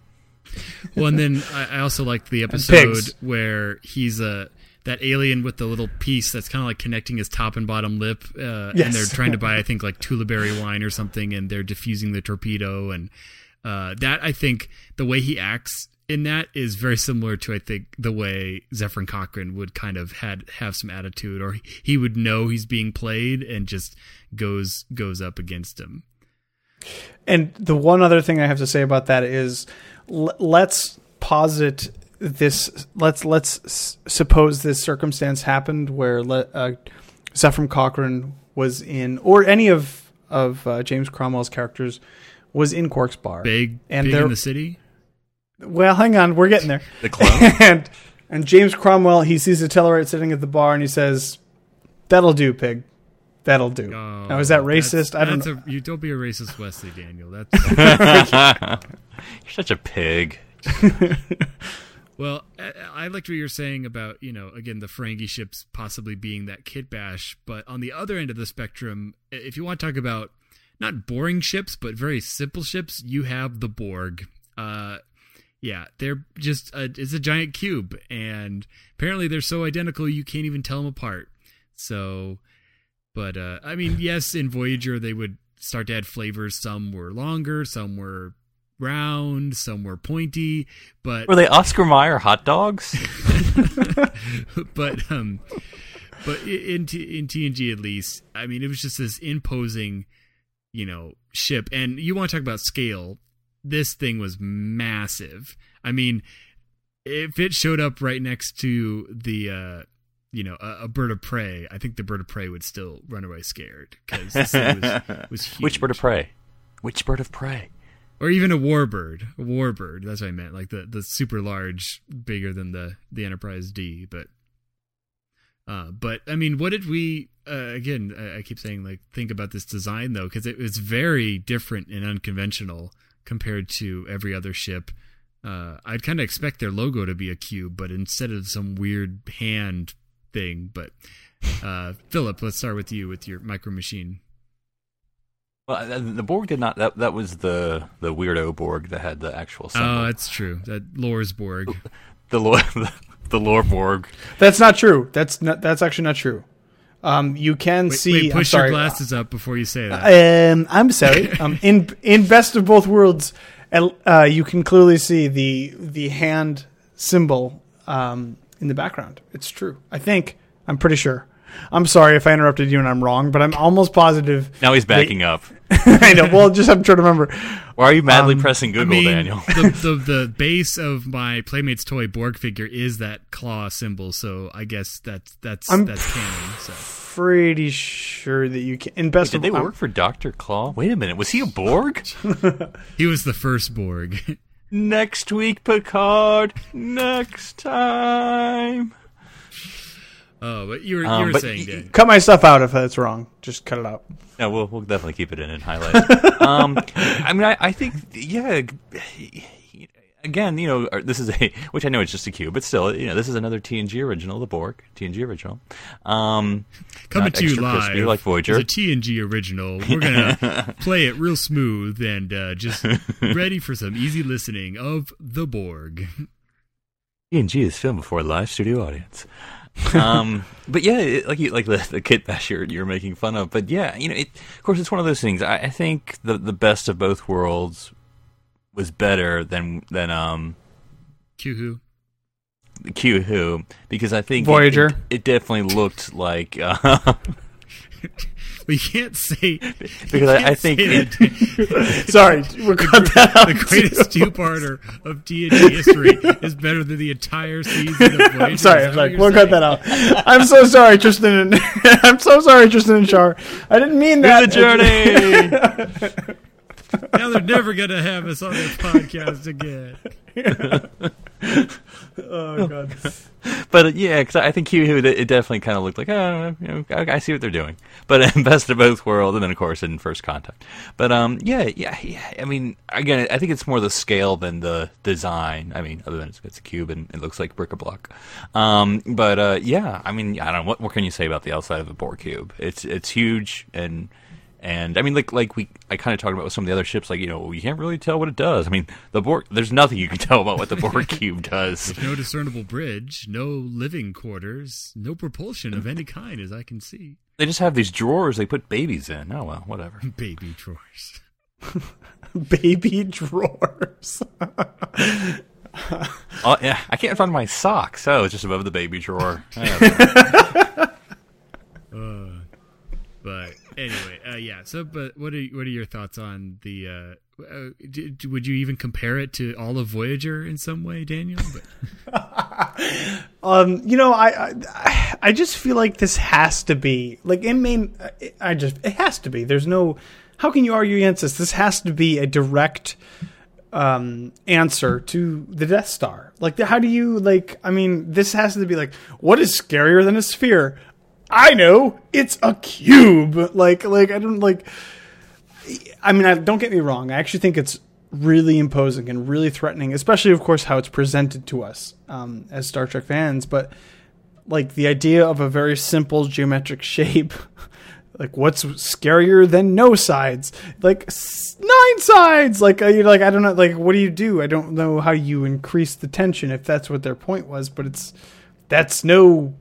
Well, and then I, I also liked the episode where he's a that alien with the little piece that's kind of like connecting his top and bottom lip, uh, and they're trying to buy, I think, like Tulaberry wine or something, and they're diffusing the torpedo, and uh, that I think the way he acts in that is very similar to I think the way Zephyr Cochrane would kind of had have some attitude, or he, he would know he's being played and just goes goes up against him. And the one other thing I have to say about that is, l- let's posit this. Let's let's suppose this circumstance happened where le- uh, Zephram Cochrane was in, or any of of uh, James Cromwell's characters was in Quark's bar. Big, And big in the city. Well, hang on, we're getting there. The clone? and and James Cromwell, he sees a Tellarite sitting at the bar, and he says, "That'll do, pig. That'll do." Oh, now, is that that's- racist? I don't that's know. A, you don't be a racist, Wesley Daniel. That's You're such a pig. Well. I, liked what you're saying about you know again the Ferengi ships possibly being that kit bash, but on the other end of the spectrum, if you want to talk about not boring ships but very simple ships, you have the Borg. Uh, yeah, they're just a, it's a giant cube, and apparently they're so identical you can't even tell them apart. So, but uh, I mean, yes, in Voyager they would start to add flavors. Some were longer, some were round, some were pointy, but Were they Oscar Mayer hot dogs? but um, but in T- in TNG at least, I mean, it was just this imposing, you know, ship. And you want to talk about scale? This thing was massive. I mean, if it showed up right next to the, uh, you know, a, a bird of prey, I think the bird of prey would still run away scared because this thing was, was huge. Which bird of prey? Which bird of prey? Or even a warbird, a warbird. That's what I meant, like the the super large, bigger than the the Enterprise D. But, uh, but I mean, what did we? Uh, again, I, I keep saying like think about this design though, because it was very different and unconventional compared to every other ship. Uh, I'd kind of expect their logo to be a cube, but instead of some weird hand thing. But uh, Philip, let's start with you with your micro machine. Well, uh, the Borg did not. That that was the the weirdo Borg that had the actual symbol. Oh, that's true. That Loresborg. the lore, the, lore Borg. That's not true. That's not. That's actually not true. Um, you can Wait, see. wait, I'm push sorry. your glasses up before you say that. Um, I'm sorry. Um, in in Best of Both Worlds, uh, you can clearly see the the hand symbol um, in the background. It's true. I think. I'm pretty sure. I'm sorry if I interrupted you and I'm wrong, but I'm almost positive. Now he's backing up. I know. Well, just I'm trying to remember. Why are you madly Um, pressing I Google, mean, Daniel? the, the the base of my Playmates toy Borg figure is that claw symbol, so I guess that's that's I'm- that's canon. So Pretty sure that you can. In Best Did of they um, work for Doctor Claw? Wait a minute, was he a Borg? he was the first Borg. Next week, Picard. Next time. Oh, but you were Um, you were but saying, y- Dan. Cut my stuff out if that's wrong. Just cut it out. No, we'll we'll definitely keep it in and highlight. um, I mean, I, I think yeah. Again, you know, this is a which I know it's just a cue, but still, you know, this is another TNG original, the Borg TNG original. Um, Coming to you live, crispy like Voyager. It's a TNG original. We're gonna play it real smooth and uh, just ready for some easy listening of the Borg. TNG is filmed before a live studio audience. Um, but yeah, it, like you, like the the kit bash you're, you're making fun of. But yeah, you know, it, of course, it's one of those things. I, I think the the best of both worlds was better than than um Q who? Q Who because I think it- Voyager. It, it definitely looked like uh, We can't say because I, I think it, Sorry, we'll cut that out. the greatest two-parter of TNG history is better than the entire season of. I'm sorry. I'm sorry. We'll cut that out. I'm so sorry, Tristan. And, I'm so sorry, Tristan and Char. I didn't mean that. the journey. Now they're never gonna have us on their podcast again. oh god. but uh, yeah, because I think Who it definitely kind of looked like oh, you know, I, see what they're doing. But in Best of Both Worlds, and then of course in First Contact. But um, yeah, yeah, yeah. I mean, again, I think it's more the scale than the design. I mean, other than it's, it's a cube and it looks like bric a block. Um, but uh, yeah, I mean, I don't know what what can you say about the outside of a Borg cube? It's it's huge and. And I mean, like, like we, I kind of talked about with some of the other ships, like you know, you can't really tell what it does. I mean, the Borg, there's nothing you can tell about what the Borg cube does. No discernible bridge, no living quarters, no propulsion of any kind, as I can see. They just have these drawers they put babies in. Oh well, whatever. Baby drawers. Baby drawers. Oh yeah, I can't find my socks. Oh, it's just above the baby drawer. Uh, but anyway, uh, yeah. So, but what are what are your thoughts on the? Uh, uh, would you even compare it to all of Voyager in some way, Daniel? Um, you know, I, I I just feel like this has to be like it main. I just it has to be. There's no. How can you argue against this? This has to be a direct um answer to the Death Star. Like, how do you like? I mean, this has to be like, what is scarier than a sphere? I know it's a cube. Like, like I don't like. I mean, I, don't get me wrong. I actually think it's really imposing and really threatening, especially, of course, how it's presented to us um, as Star Trek fans. But like the idea of a very simple geometric shape, Like what's scarier than no sides? Like nine sides. Like uh, you're like I don't know. Like what do you do? I don't know how you increase the tension if that's what their point was. But it's that's no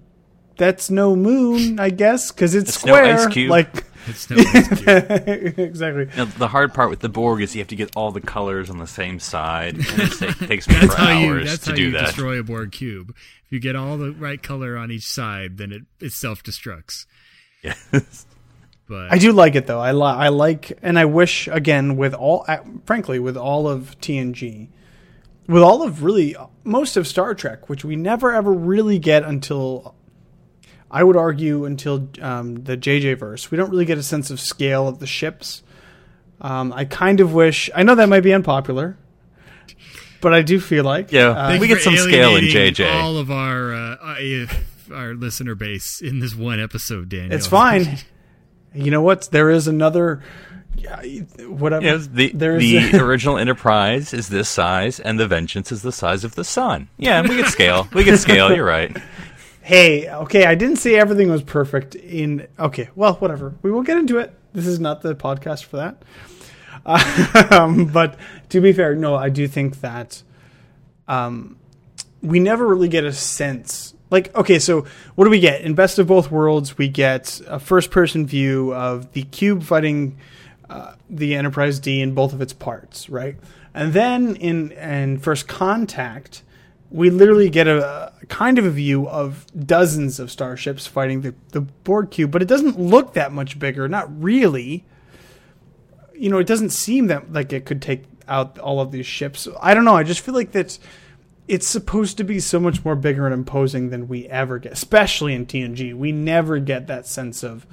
that's no moon, I guess, because it's It's no square. ice cube. Like It's no ice cube. exactly. Now, the hard part with the Borg is you have to get all the colors on the same side. And it ta- takes me That's for how you. hours That's to how do you that. destroy a Borg cube. If you get all the right color on each side, then it it self destructs. Yeah. But I do like it though. I li- I like, and I wish again with all, uh, frankly, with all of TNG, with all of really most of Star Trek, which we never ever really get until, I would argue until um, the JJ verse. We don't really get a sense of scale of the ships. Um, I kind of wish. I know that might be unpopular, but I do feel like Yeah. uh, we get some scale in JJ. All of our uh, uh, our listener base in this one episode, Daniel. it's fine. you know what? There is another. Yeah, whatever. Yes, the There's the original Enterprise is this size, and the Vengeance is the size of the Sun. Yeah, we get scale. We get scale. You're right. Hey, okay, I didn't say everything was perfect in okay, well, whatever. We won't get into it. This is not the podcast for that. Um, but to be fair, no, I do think that um, we never really get a sense. Like, okay, so what do we get? In Best of Both Worlds, we get a first person view of the cube fighting uh, the Enterprise D in both of its parts, right? And then in, in First Contact, we literally get a, a kind of a view of dozens of starships fighting the, the Borg cube, but it doesn't look that much bigger. Not really. You know, it doesn't seem that like it could take out all of these ships. I don't know. I just feel like that it's supposed to be so much more bigger and imposing than we ever get, especially in TNG. We never get that sense of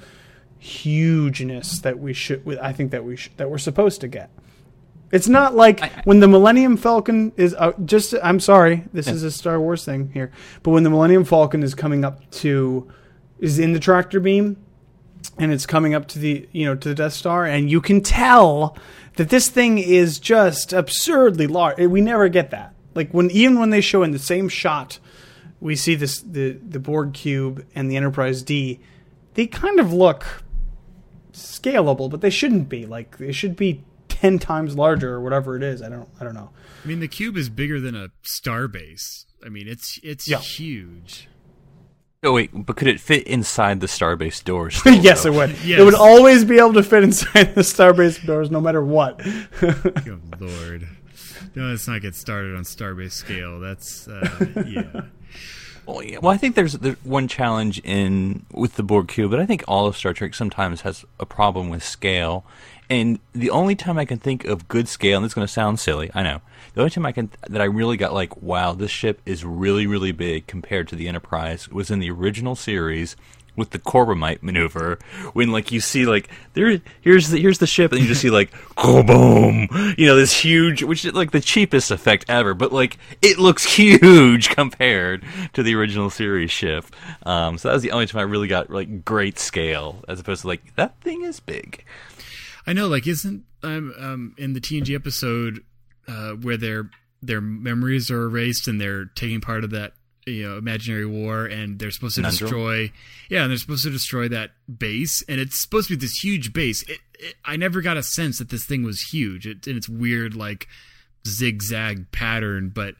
hugeness that we should. I think that we sh- that we're supposed to get. It's not like when the Millennium Falcon is uh, just. I'm sorry, this is a Star Wars thing here, but when the Millennium Falcon is coming up to, is in the tractor beam, and it's coming up to the you know to the Death Star, and you can tell that this thing is just absurdly large. We never get that. Like when even when they show in the same shot, we see this the the Borg cube and the Enterprise D, they kind of look scalable, but they shouldn't be. Like they should be ten times larger or whatever it is. I don't I don't know. I mean, the cube is bigger than a star base. I mean, it's it's Yeah. huge. Oh wait, but could it fit inside the Starbase doors? still, yes, though? it would. Yes. It would always be able to fit inside the Starbase doors, no matter what. Good lord. No, let's not get started on starbase scale. That's uh, yeah. Well, yeah, well, I think there's, there's one challenge in with the Borg cube, but I think all of Star Trek sometimes has a problem with scale. And the only time I can think of good scale, and this is going to sound silly, I know. The only time I can that I really got like, wow, this ship is really, really big compared to the Enterprise was in the original series with the Corbomite maneuver, when like you see like there, here's the here's the ship, and you just see like boom, you know this huge, which is like the cheapest effect ever, but like it looks huge compared to the original series ship. Um, so that was the only time I really got like great scale, as opposed to like that thing is big. I know, like, isn't um, um in the TNG episode uh, where their their memories are erased and they're taking part of that you know imaginary war and they're supposed to Conundrum. destroy yeah and they're supposed to destroy that base and it's supposed to be this huge base. It, it, i never got a sense that this thing was huge. It, in its weird like zigzag pattern but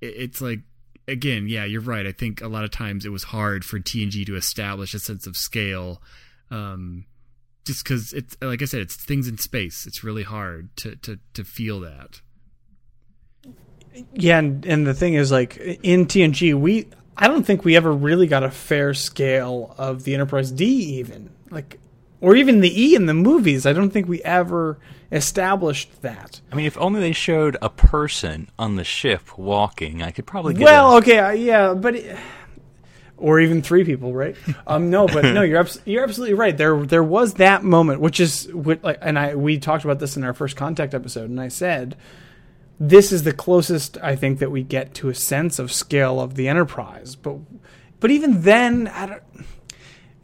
it, it's like again yeah you're right. I think a lot of times it was hard for tng to establish a sense of scale um just because it's like i said it's things in space it's really hard to to to feel that Yeah, and, and the thing is, like in TNG, we I don't think we ever really got a fair scale of the Enterprise D, even like, or even the E in the movies. I don't think we ever established that. I mean, if only they showed a person on the ship walking, I could probably get. Well, a, okay, uh, yeah, but it, or even three people, right? Um, no, but no, you're abs- you're absolutely right. There there was that moment, which is what, like, and I we talked about this in our first contact episode, and I said this is the closest I think that we get to a sense of scale of the Enterprise, but but even then, I don't.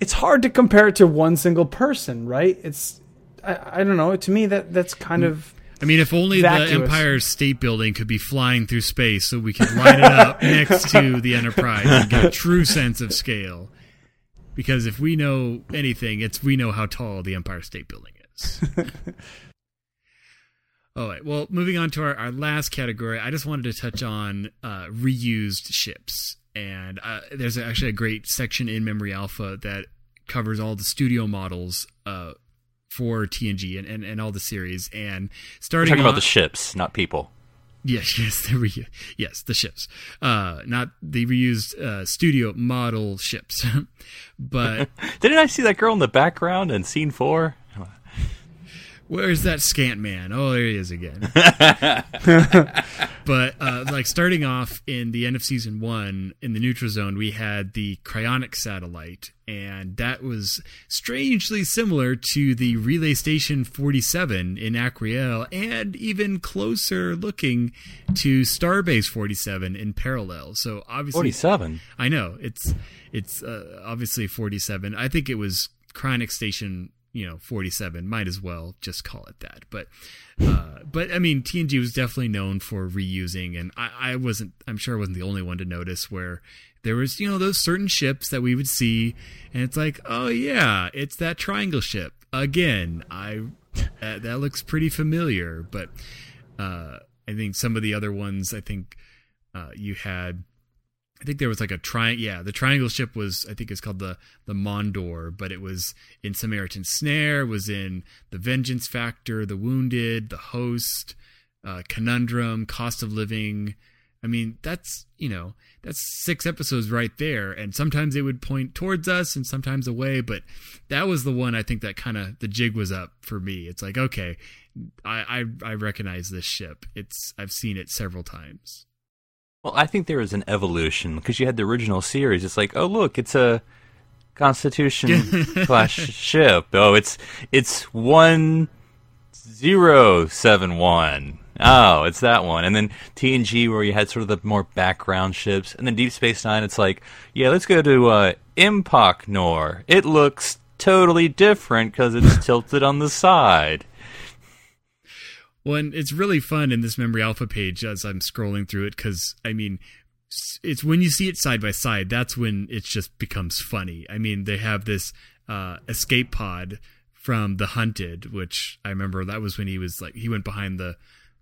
It's hard to compare it to one single person, right? It's I, I don't know. To me, that that's kind of I mean, if only Vacuous. the Empire State Building could be flying through space so we could line it up next to the Enterprise and get a true sense of scale. because if we know anything, it's we know how tall the Empire State Building is. All right. Well, moving on to our, our last category, I just wanted to touch on uh, reused ships. And uh, there's actually a great section in Memory Alpha that covers all the studio models uh, for TNG and, and, and all the series. And We're starting talking about the ships, not people. Yes, yes, the re- yes, the ships, uh, not the reused uh, studio model ships, but Didn't I see that girl in the background in scene four? Where's that scant man? Oh, there he is again. but uh, like starting off in the end of season one in the neutral zone, we had the cryonic satellite, and that was strangely similar to the relay station 47 in Aquiel, and even closer looking to Starbase 47 in parallel. So obviously, Forty-seven. I know it's it's uh, obviously 47. I think it was Cryonic Station, you know, 47. Might as well just call it that. But uh, but I mean, TNG was definitely known for reusing, and I, I wasn't. I'm sure I wasn't the only one to notice where there was you know those certain ships that we would see, and it's like, oh yeah, it's that triangle ship again. I that, that looks pretty familiar, but uh, I think some of the other ones, I think uh, you had. I think there was like a triangle. Yeah, the triangle ship was. I think it's called the the Mondor, but it was in Samaritan Snare. Was in the Vengeance Factor, the Wounded, the Host, uh, Conundrum, Cost of Living. I mean, that's you know that's six episodes right there, and sometimes they would point towards us and sometimes away. But that was the one I think that kind of the jig was up for me. It's like okay, I, I I recognize this ship. It's I've seen it several times. Well, I think there was an evolution because you had the original series. It's like, oh look, it's a Constitution class ship. Oh, it's it's one zero seven one. Oh, it's that one. And then TNG, where you had sort of the more background ships, and then Deep Space Nine. It's like, yeah, let's go to uh, Nor. It looks totally different because it's tilted on the side. Well, and it's really fun in this memory alpha page as I'm scrolling through it because I mean, it's when you see it side by side that's when it just becomes funny. I mean, they have this uh, escape pod from the Hunted, which I remember that was when he was like he went behind the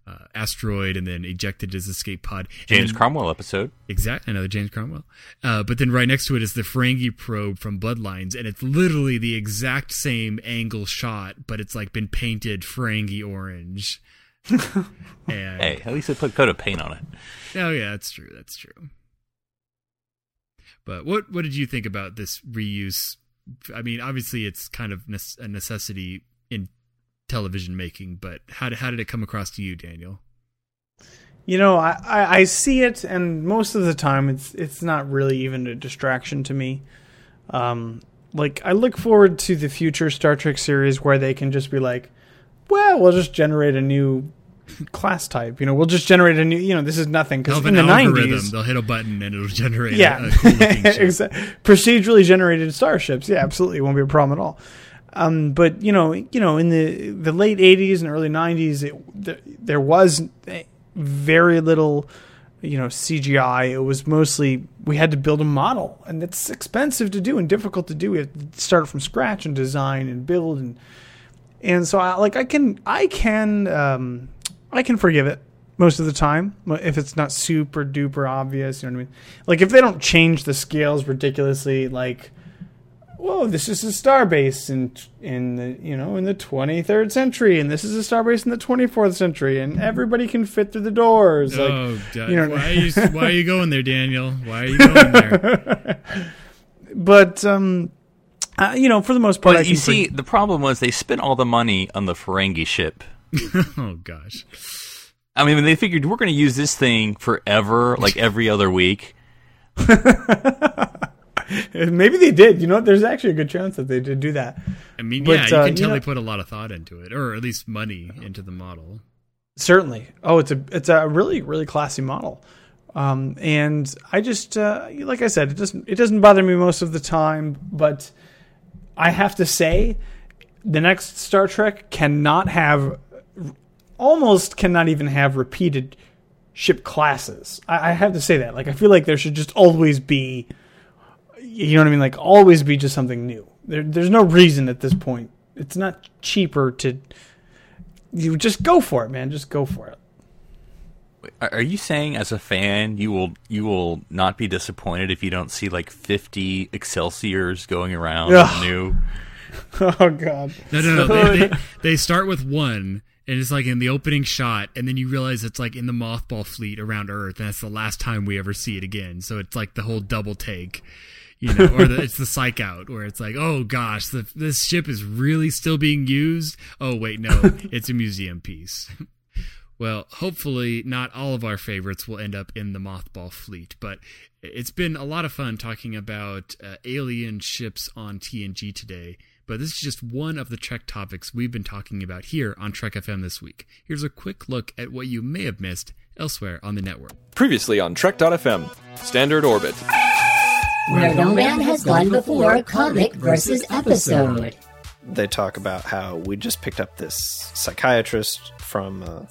uh, asteroid and then ejected his escape pod. James then- Cromwell episode. Exact, another James Cromwell. Uh, but then right next to it is the Ferengi probe from Bloodlines, and it's literally the exact same angle shot, but it's like been painted Ferengi orange. and Hey, at least they put a coat of paint on it. oh yeah, that's true. That's true. But what what did you think about this reuse? I mean, obviously it's kind of nes- a necessity in television making, but how did how did it come across to you, Daniel? You know, I, I, I see it, and most of the time, it's it's not really even a distraction to me. Um, like I look forward to the future Star Trek series where they can just be like, "Well, we'll just generate a new class type." You know, we'll just generate a new. You know, this is nothing They'll because in the nineties, They'll hit a button and it'll generate yeah, a, a cool looking ship. Exa- procedurally generated starships. Yeah, absolutely, it won't be a problem at all. Um, but you know, you know, in the the late '80s and early '90s, it, th- there was very little, you know, CGI. It was mostly we had to build a model, and it's expensive to do and difficult to do. We had to start from scratch and design and build and and so I like I can I can um, I can forgive it most of the time if it's not super duper obvious. You know what I mean? Like if they don't change the scales ridiculously, like whoa, this is a starbase in in the you know in the 23rd century, and this is a starbase in the 24th century, and everybody can fit through the doors. Like oh, da- you know- why, are you, why are you going there, Daniel? Why are you going there? but um, uh, you know, for the most part, I But you see, for- the problem was they spent all the money on the Ferengi ship. oh gosh. I mean, they figured we're going to use this thing forever, like every other week. maybe they did. You know, there's actually a good chance that they did do that. I mean, But, yeah, you uh, can you tell know- they put a lot of thought into it, or at least money into the model. Certainly. Oh, it's a it's a really really classy model. Um, and I just uh, like I said, it doesn't it doesn't bother me most of the time, but I have to say, the next Star Trek cannot have almost cannot even have repeated ship classes. I, I have to say that. Like I feel like there should just always be you know what I mean? Like always be just something new. There, there's no reason at this point. It's not cheaper to you just go for it, man. Just go for it. Are are you saying, as a fan, you will you will not be disappointed if you don't see like fifty Excelsiors going around Ugh. new? Oh God. No, no, no. They, they, they start with one, and it's like in the opening shot, and then you realize it's like in the mothball fleet around Earth, and that's the last time we ever see it again. So it's like the whole double take, you know, or the, it's the psych out where it's like, oh gosh, the, this ship is really still being used. Oh wait, no, it's a museum piece. Well, hopefully, not all of our favorites will end up in the mothball fleet, but it's been a lot of fun talking about uh, alien ships on TNG today. But this is just one of the Trek topics we've been talking about here on Trek FM this week. Here's a quick look at what you may have missed elsewhere on the network. Previously on Trek.fm, Standard Orbit. Where no man has gone before, comic versus episode. they talk about how we just picked up this psychiatrist from uh,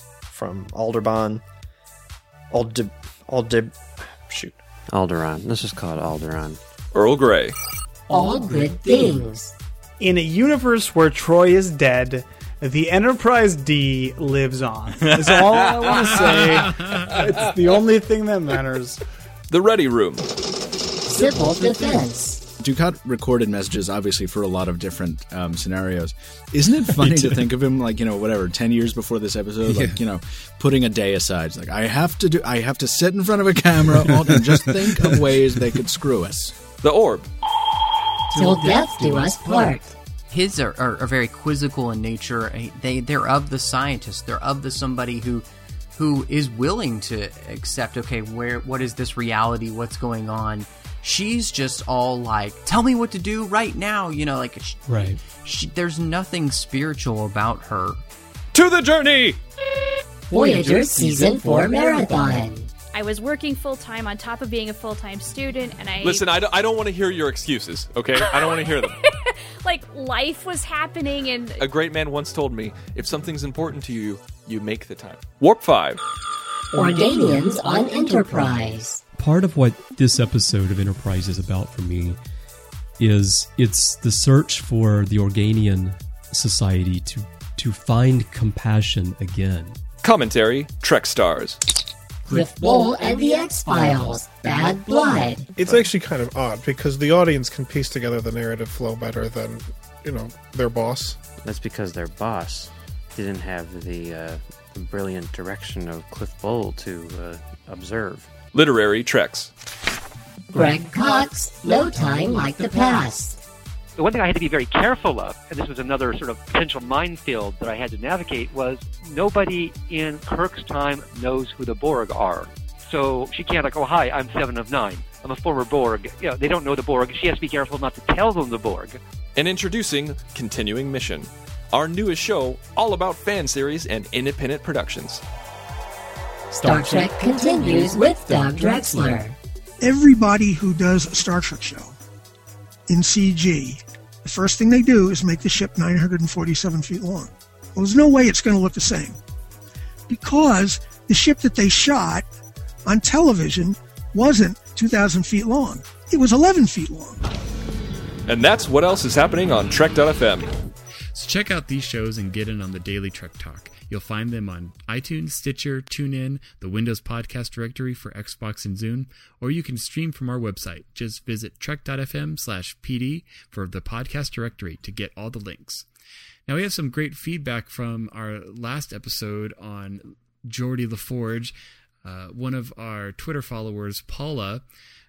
from Alderbon. Aldeb Aldeb shoot. Alderaan. This is called Alderon. Earl Grey. All good things. In a universe where Troi is dead, the Enterprise D lives on. That's all I want to say. It's the only thing that matters. The Ready Room. Civil defense. Dukat recorded messages, obviously, for a lot of different um, scenarios. Isn't it funny to think of him like you know, whatever, ten years before this episode, like you know, putting a day aside? It's like I have to do, I have to sit in front of a camera all, and just think of ways they could screw us. The Orb. Till death do us part. his are, are, are very quizzical in nature. They they're of the scientist. They're of the somebody who who is willing to accept. Okay, where what is this reality? What's going on? She's just all like, "Tell me what to do right now." You know, like she, Right. she, there's nothing spiritual about her. To the journey! Voyager Season 4 Marathon. I was working full time on top of being a full time student, and I Listen, I don't, I don't want to hear your excuses, okay? I don't want to hear them. like life was happening, and A great man once told me if something's important to you, you make the time. Warp 5. Organians on Enterprise. Part of what this episode of Enterprise is about for me is it's the search for the Organian society to to find compassion again. Commentary Trek Stars. Cliff Bole and the X Files. Bad Blood. It's actually kind of odd because the audience can piece together the narrative flow better than, you know, their boss. That's because their boss didn't have the uh, brilliant direction of Cliff Bole to uh, observe. Literary Treks. Greg Cox. No time like the past. The one thing I had to be very careful of, and this was another sort of potential minefield that I had to navigate, was nobody in Kirk's time knows who the Borg are. So she can't like, oh hi, I'm seven of nine. I'm a former Borg. You know, they don't know the Borg. She has to be careful not to tell them the Borg. And introducing Continuing Mission, our newest show all about fan series and independent productions. Star Trek continues with Doug Drexler. Everybody who does a Star Trek show in CG, the first thing they do is make the ship 947 feet long. Well, there's no way it's going to look the same because the ship that they shot on television wasn't 2,000 feet long. It was 11 feet long. And that's what else is happening on Trek.fm. So check out these shows and get in on the daily Trek Talk. You'll find them on iTunes, Stitcher, TuneIn, the Windows Podcast Directory for Xbox and Zune, or you can stream from our website. Just visit trek.fm slash PD for the podcast directory to get all the links. Now, we have some great feedback from our last episode on Geordi LaForge. Uh, one of our Twitter followers, Paula,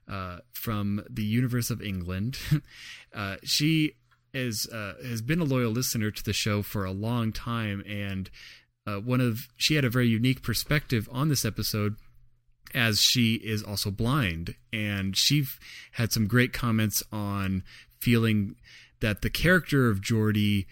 uh, from the Universe of England, uh, she is uh, has been a loyal listener to the show for a long time, and uh, one of she had a very unique perspective on this episode as she is also blind. And she had some great comments on feeling that the character of Geordi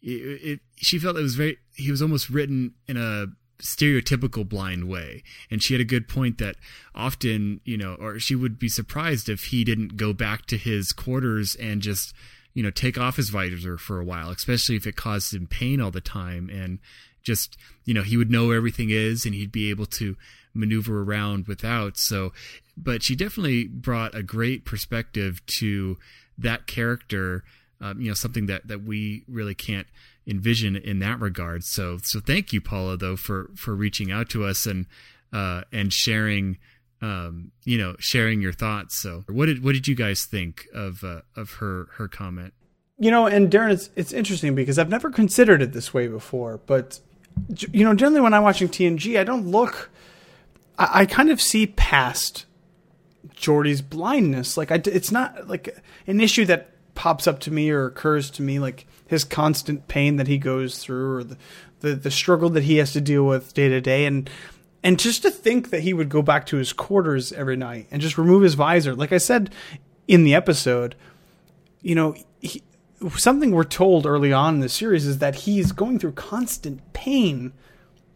it, it, she felt it was very he was almost written in a stereotypical blind way. And she had a good point that often you know or she would be surprised if he didn't go back to his quarters and just you know take off his visor for a while especially if it caused him pain all the time. And just you know he would know everything is and he'd be able to maneuver around without. So, but she definitely brought a great perspective to that character. Um, you know, something that that we really can't envision in that regard. So, so thank you, Paula, though, for for reaching out to us and uh, and sharing. Um, you know, sharing your thoughts. So, what did what did you guys think of uh, of her her comment? You know, and Darren, it's it's interesting because I've never considered it this way before. But you know, generally when I'm watching TNG, I don't look. I, I kind of see past Geordi's blindness. Like I, it's not like an issue that pops up to me or occurs to me, like his constant pain that he goes through, or the the, the struggle that he has to deal with day to day, and and just to think that he would go back to his quarters every night and just remove his visor, like I said in the episode, you know, something we're told early on in the series is that he's going through constant pain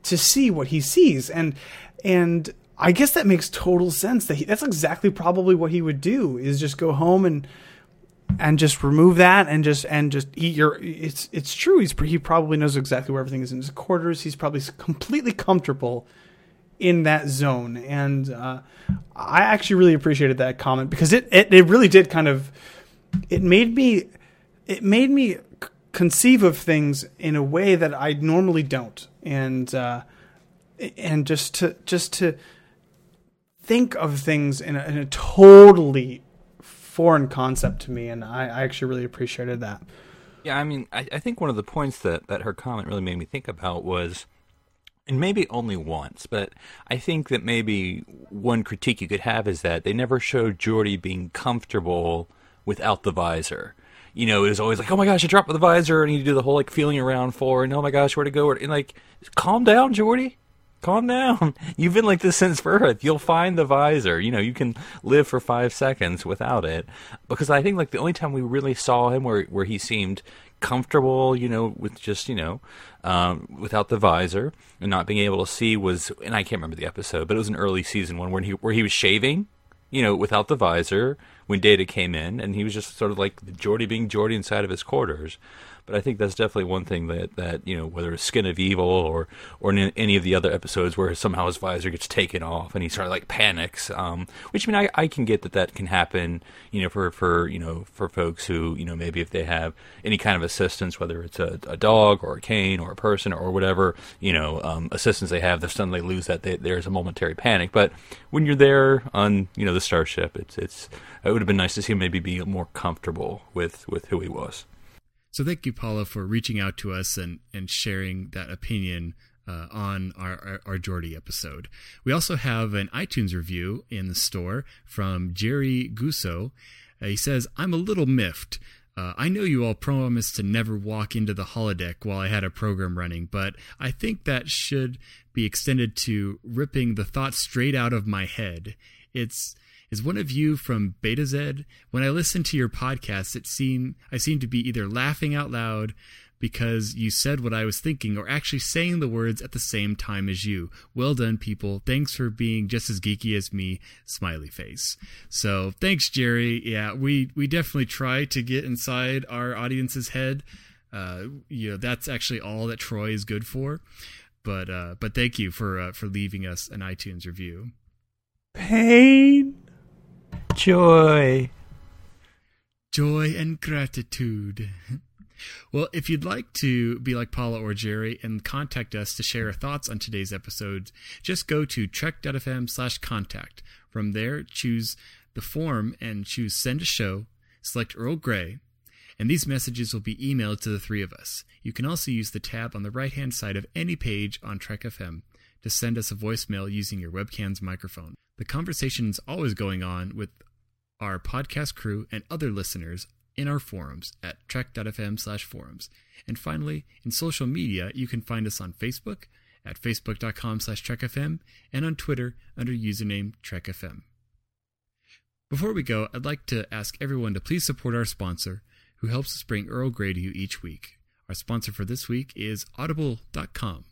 to see what he sees. And and I guess that makes total sense that he, that's exactly probably what he would do is just go home and and just remove that and just and just eat your it's it's true. He's he probably knows exactly where everything is in his quarters. He's probably completely comfortable in that zone. And uh, I actually really appreciated that comment because it, it it really did kind of it made me it made me conceive of things in a way that I normally don't, and uh, and just to just to think of things in a, in a totally foreign concept to me, and I, I actually really appreciated that. Yeah, I mean, I, I think one of the points that, that her comment really made me think about was, and maybe only once, but I think that maybe one critique you could have is that they never showed Geordi being comfortable without the visor you know, it was always like, oh my gosh, I dropped the visor, and you do the whole like feeling around for, and oh my gosh, where to go? And like, calm down, Geordi. Calm down. You've been like this since birth. You'll find the visor. You know, you can live for five seconds without it. Because I think like the only time we really saw him where where he seemed comfortable, you know, with just you know, um, without the visor and not being able to see was, and I can't remember the episode, but it was an early season one where he where he was shaving, you know, without the visor when Data came in, and he was just sort of like Geordi being Geordi inside of his quarters. But I think that's definitely one thing that, that you know, whether it's Skin of Evil or or any of the other episodes where somehow his visor gets taken off and he sort of like panics. Um, which I mean, I, I can get that that can happen, you know, for for you know for folks who you know maybe if they have any kind of assistance, whether it's a, a dog or a cane or a person or whatever you know um, assistance they have, they suddenly lose that. They, there's a momentary panic. But when you're there on you know the starship, it's it's it would have been nice to see him maybe be more comfortable with with who he was. So thank you, Paula, for reaching out to us and and sharing that opinion uh, on our, our, our episode. We also have an iTunes review in the store from Jerry Gusso. Uh, he says, "I'm a little miffed." Uh, I know you all promised to never walk into the holodeck while I had a program running, but I think that should be extended to ripping the thoughts straight out of my head. It's is one of you from Betazed. When I listen to your podcast, it seem I seem to be either laughing out loud because you said what I was thinking or actually saying the words at the same time as you. Well done, people. Thanks for being just as geeky as me. Smiley face. So thanks, Jerry. Yeah, we, we definitely try to get inside our audience's head. Uh, you know, that's actually all that Troi is good for. But uh, but thank you for uh, for leaving us an iTunes review. Pain joy, joy, and gratitude. Well, if you'd like to be like Paula or Jerry and contact us to share thoughts on today's episodes, just go to trek.fm slash contact. From there, choose the form and choose send a show, select Earl Grey, and these messages will be emailed to the three of us. You can also use the tab on the right hand side of any page on Trek FM to send us a voicemail using your webcam's microphone. The conversation is always going on with our podcast crew and other listeners in our forums at trek.fm slash forums. And finally, in social media, you can find us on Facebook at facebook.com slash trekfm and on Twitter under username trekfm. Before we go, I'd like to ask everyone to please support our sponsor, who helps us bring Earl Grey to you each week. Our sponsor for this week is audible.com.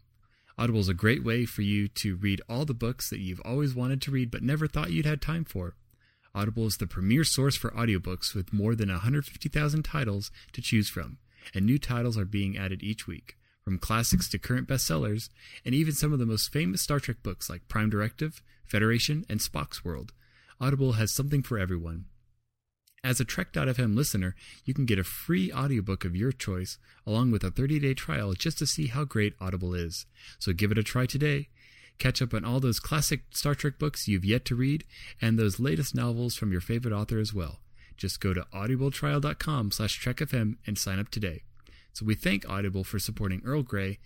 Audible is a great way for you to read all the books that you've always wanted to read but never thought you'd had time for. Audible is the premier source for audiobooks with more than 150,000 titles to choose from, and new titles are being added each week. from classics to current bestsellers, and even some of the most famous Star Trek books like Prime Directive, Federation, and Spock's World. Audible has something for everyone. As a Trek.fm listener, you can get a free audiobook of your choice along with a 30-day trial just to see how great Audible is. So give it a try today. Catch up on all those classic Star Trek books you've yet to read and those latest novels from your favorite author as well. Just go to audibletrial.com slash trekfm and sign up today. So we thank Audible for supporting Earl Grey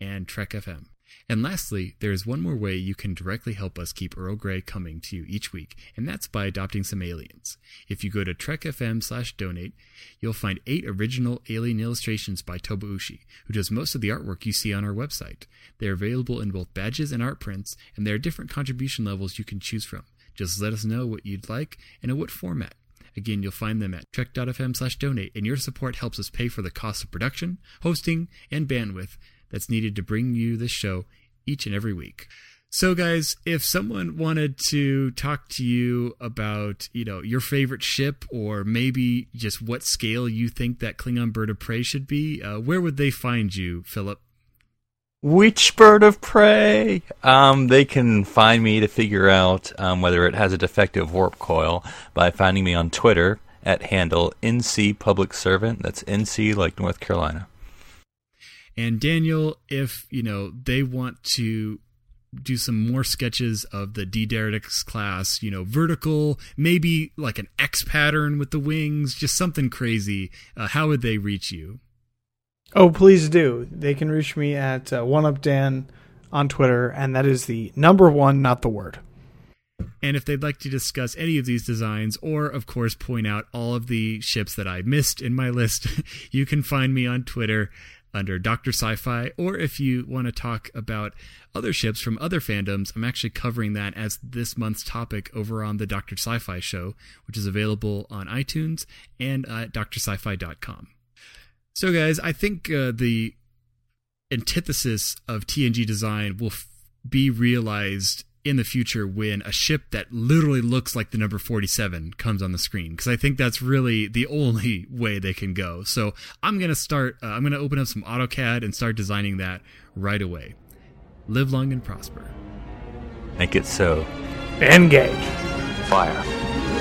and Trek FM. And lastly, there is one more way you can directly help us keep Earl Grey coming to you each week, and that's by adopting some aliens. If you go to trekfm slash donate, you'll find eight original alien illustrations by Toba Ushi, who does most of the artwork you see on our website. They're available in both badges and art prints, and there are different contribution levels you can choose from. Just let us know what you'd like and in what format. Again, you'll find them at trek.fm slash donate, and your support helps us pay for the cost of production, hosting, and bandwidth that's needed to bring you this show each and every week. So, guys, if someone wanted to talk to you about, you know, your favorite ship or maybe just what scale you think that Klingon bird of prey should be, uh, where would they find you, Phillip? Which bird of prey? Um, they can find me to figure out um, whether it has a defective warp coil by finding me on Twitter at handle NC Public Servant. That's NC like North Carolina. And Daniel, if you know they want to do some more sketches of the D Deridex class, you know, vertical, maybe like an X pattern with the wings, just something crazy. Uh, how would they reach you? Oh, please do. They can reach me at uh, OneUpDan on Twitter, and that is the number one, not the word. And if they'd like to discuss any of these designs, or of course point out all of the ships that I missed in my list, you can find me on Twitter under Dr. Sci Fi, or if you want to talk about other ships from other fandoms, I'm actually covering that as this month's topic over on the Dr. Sci Fi show, which is available on iTunes and at drsci-fi.com. So, guys, I think uh, the antithesis of TNG design will f- be realized in the future when a ship that literally looks like the number 47 comes on the screen because i think that's really the only way they can go so i'm going to start uh, i'm going to open up some autocad and start designing that right away live long and prosper Make it so. Engage. Fire.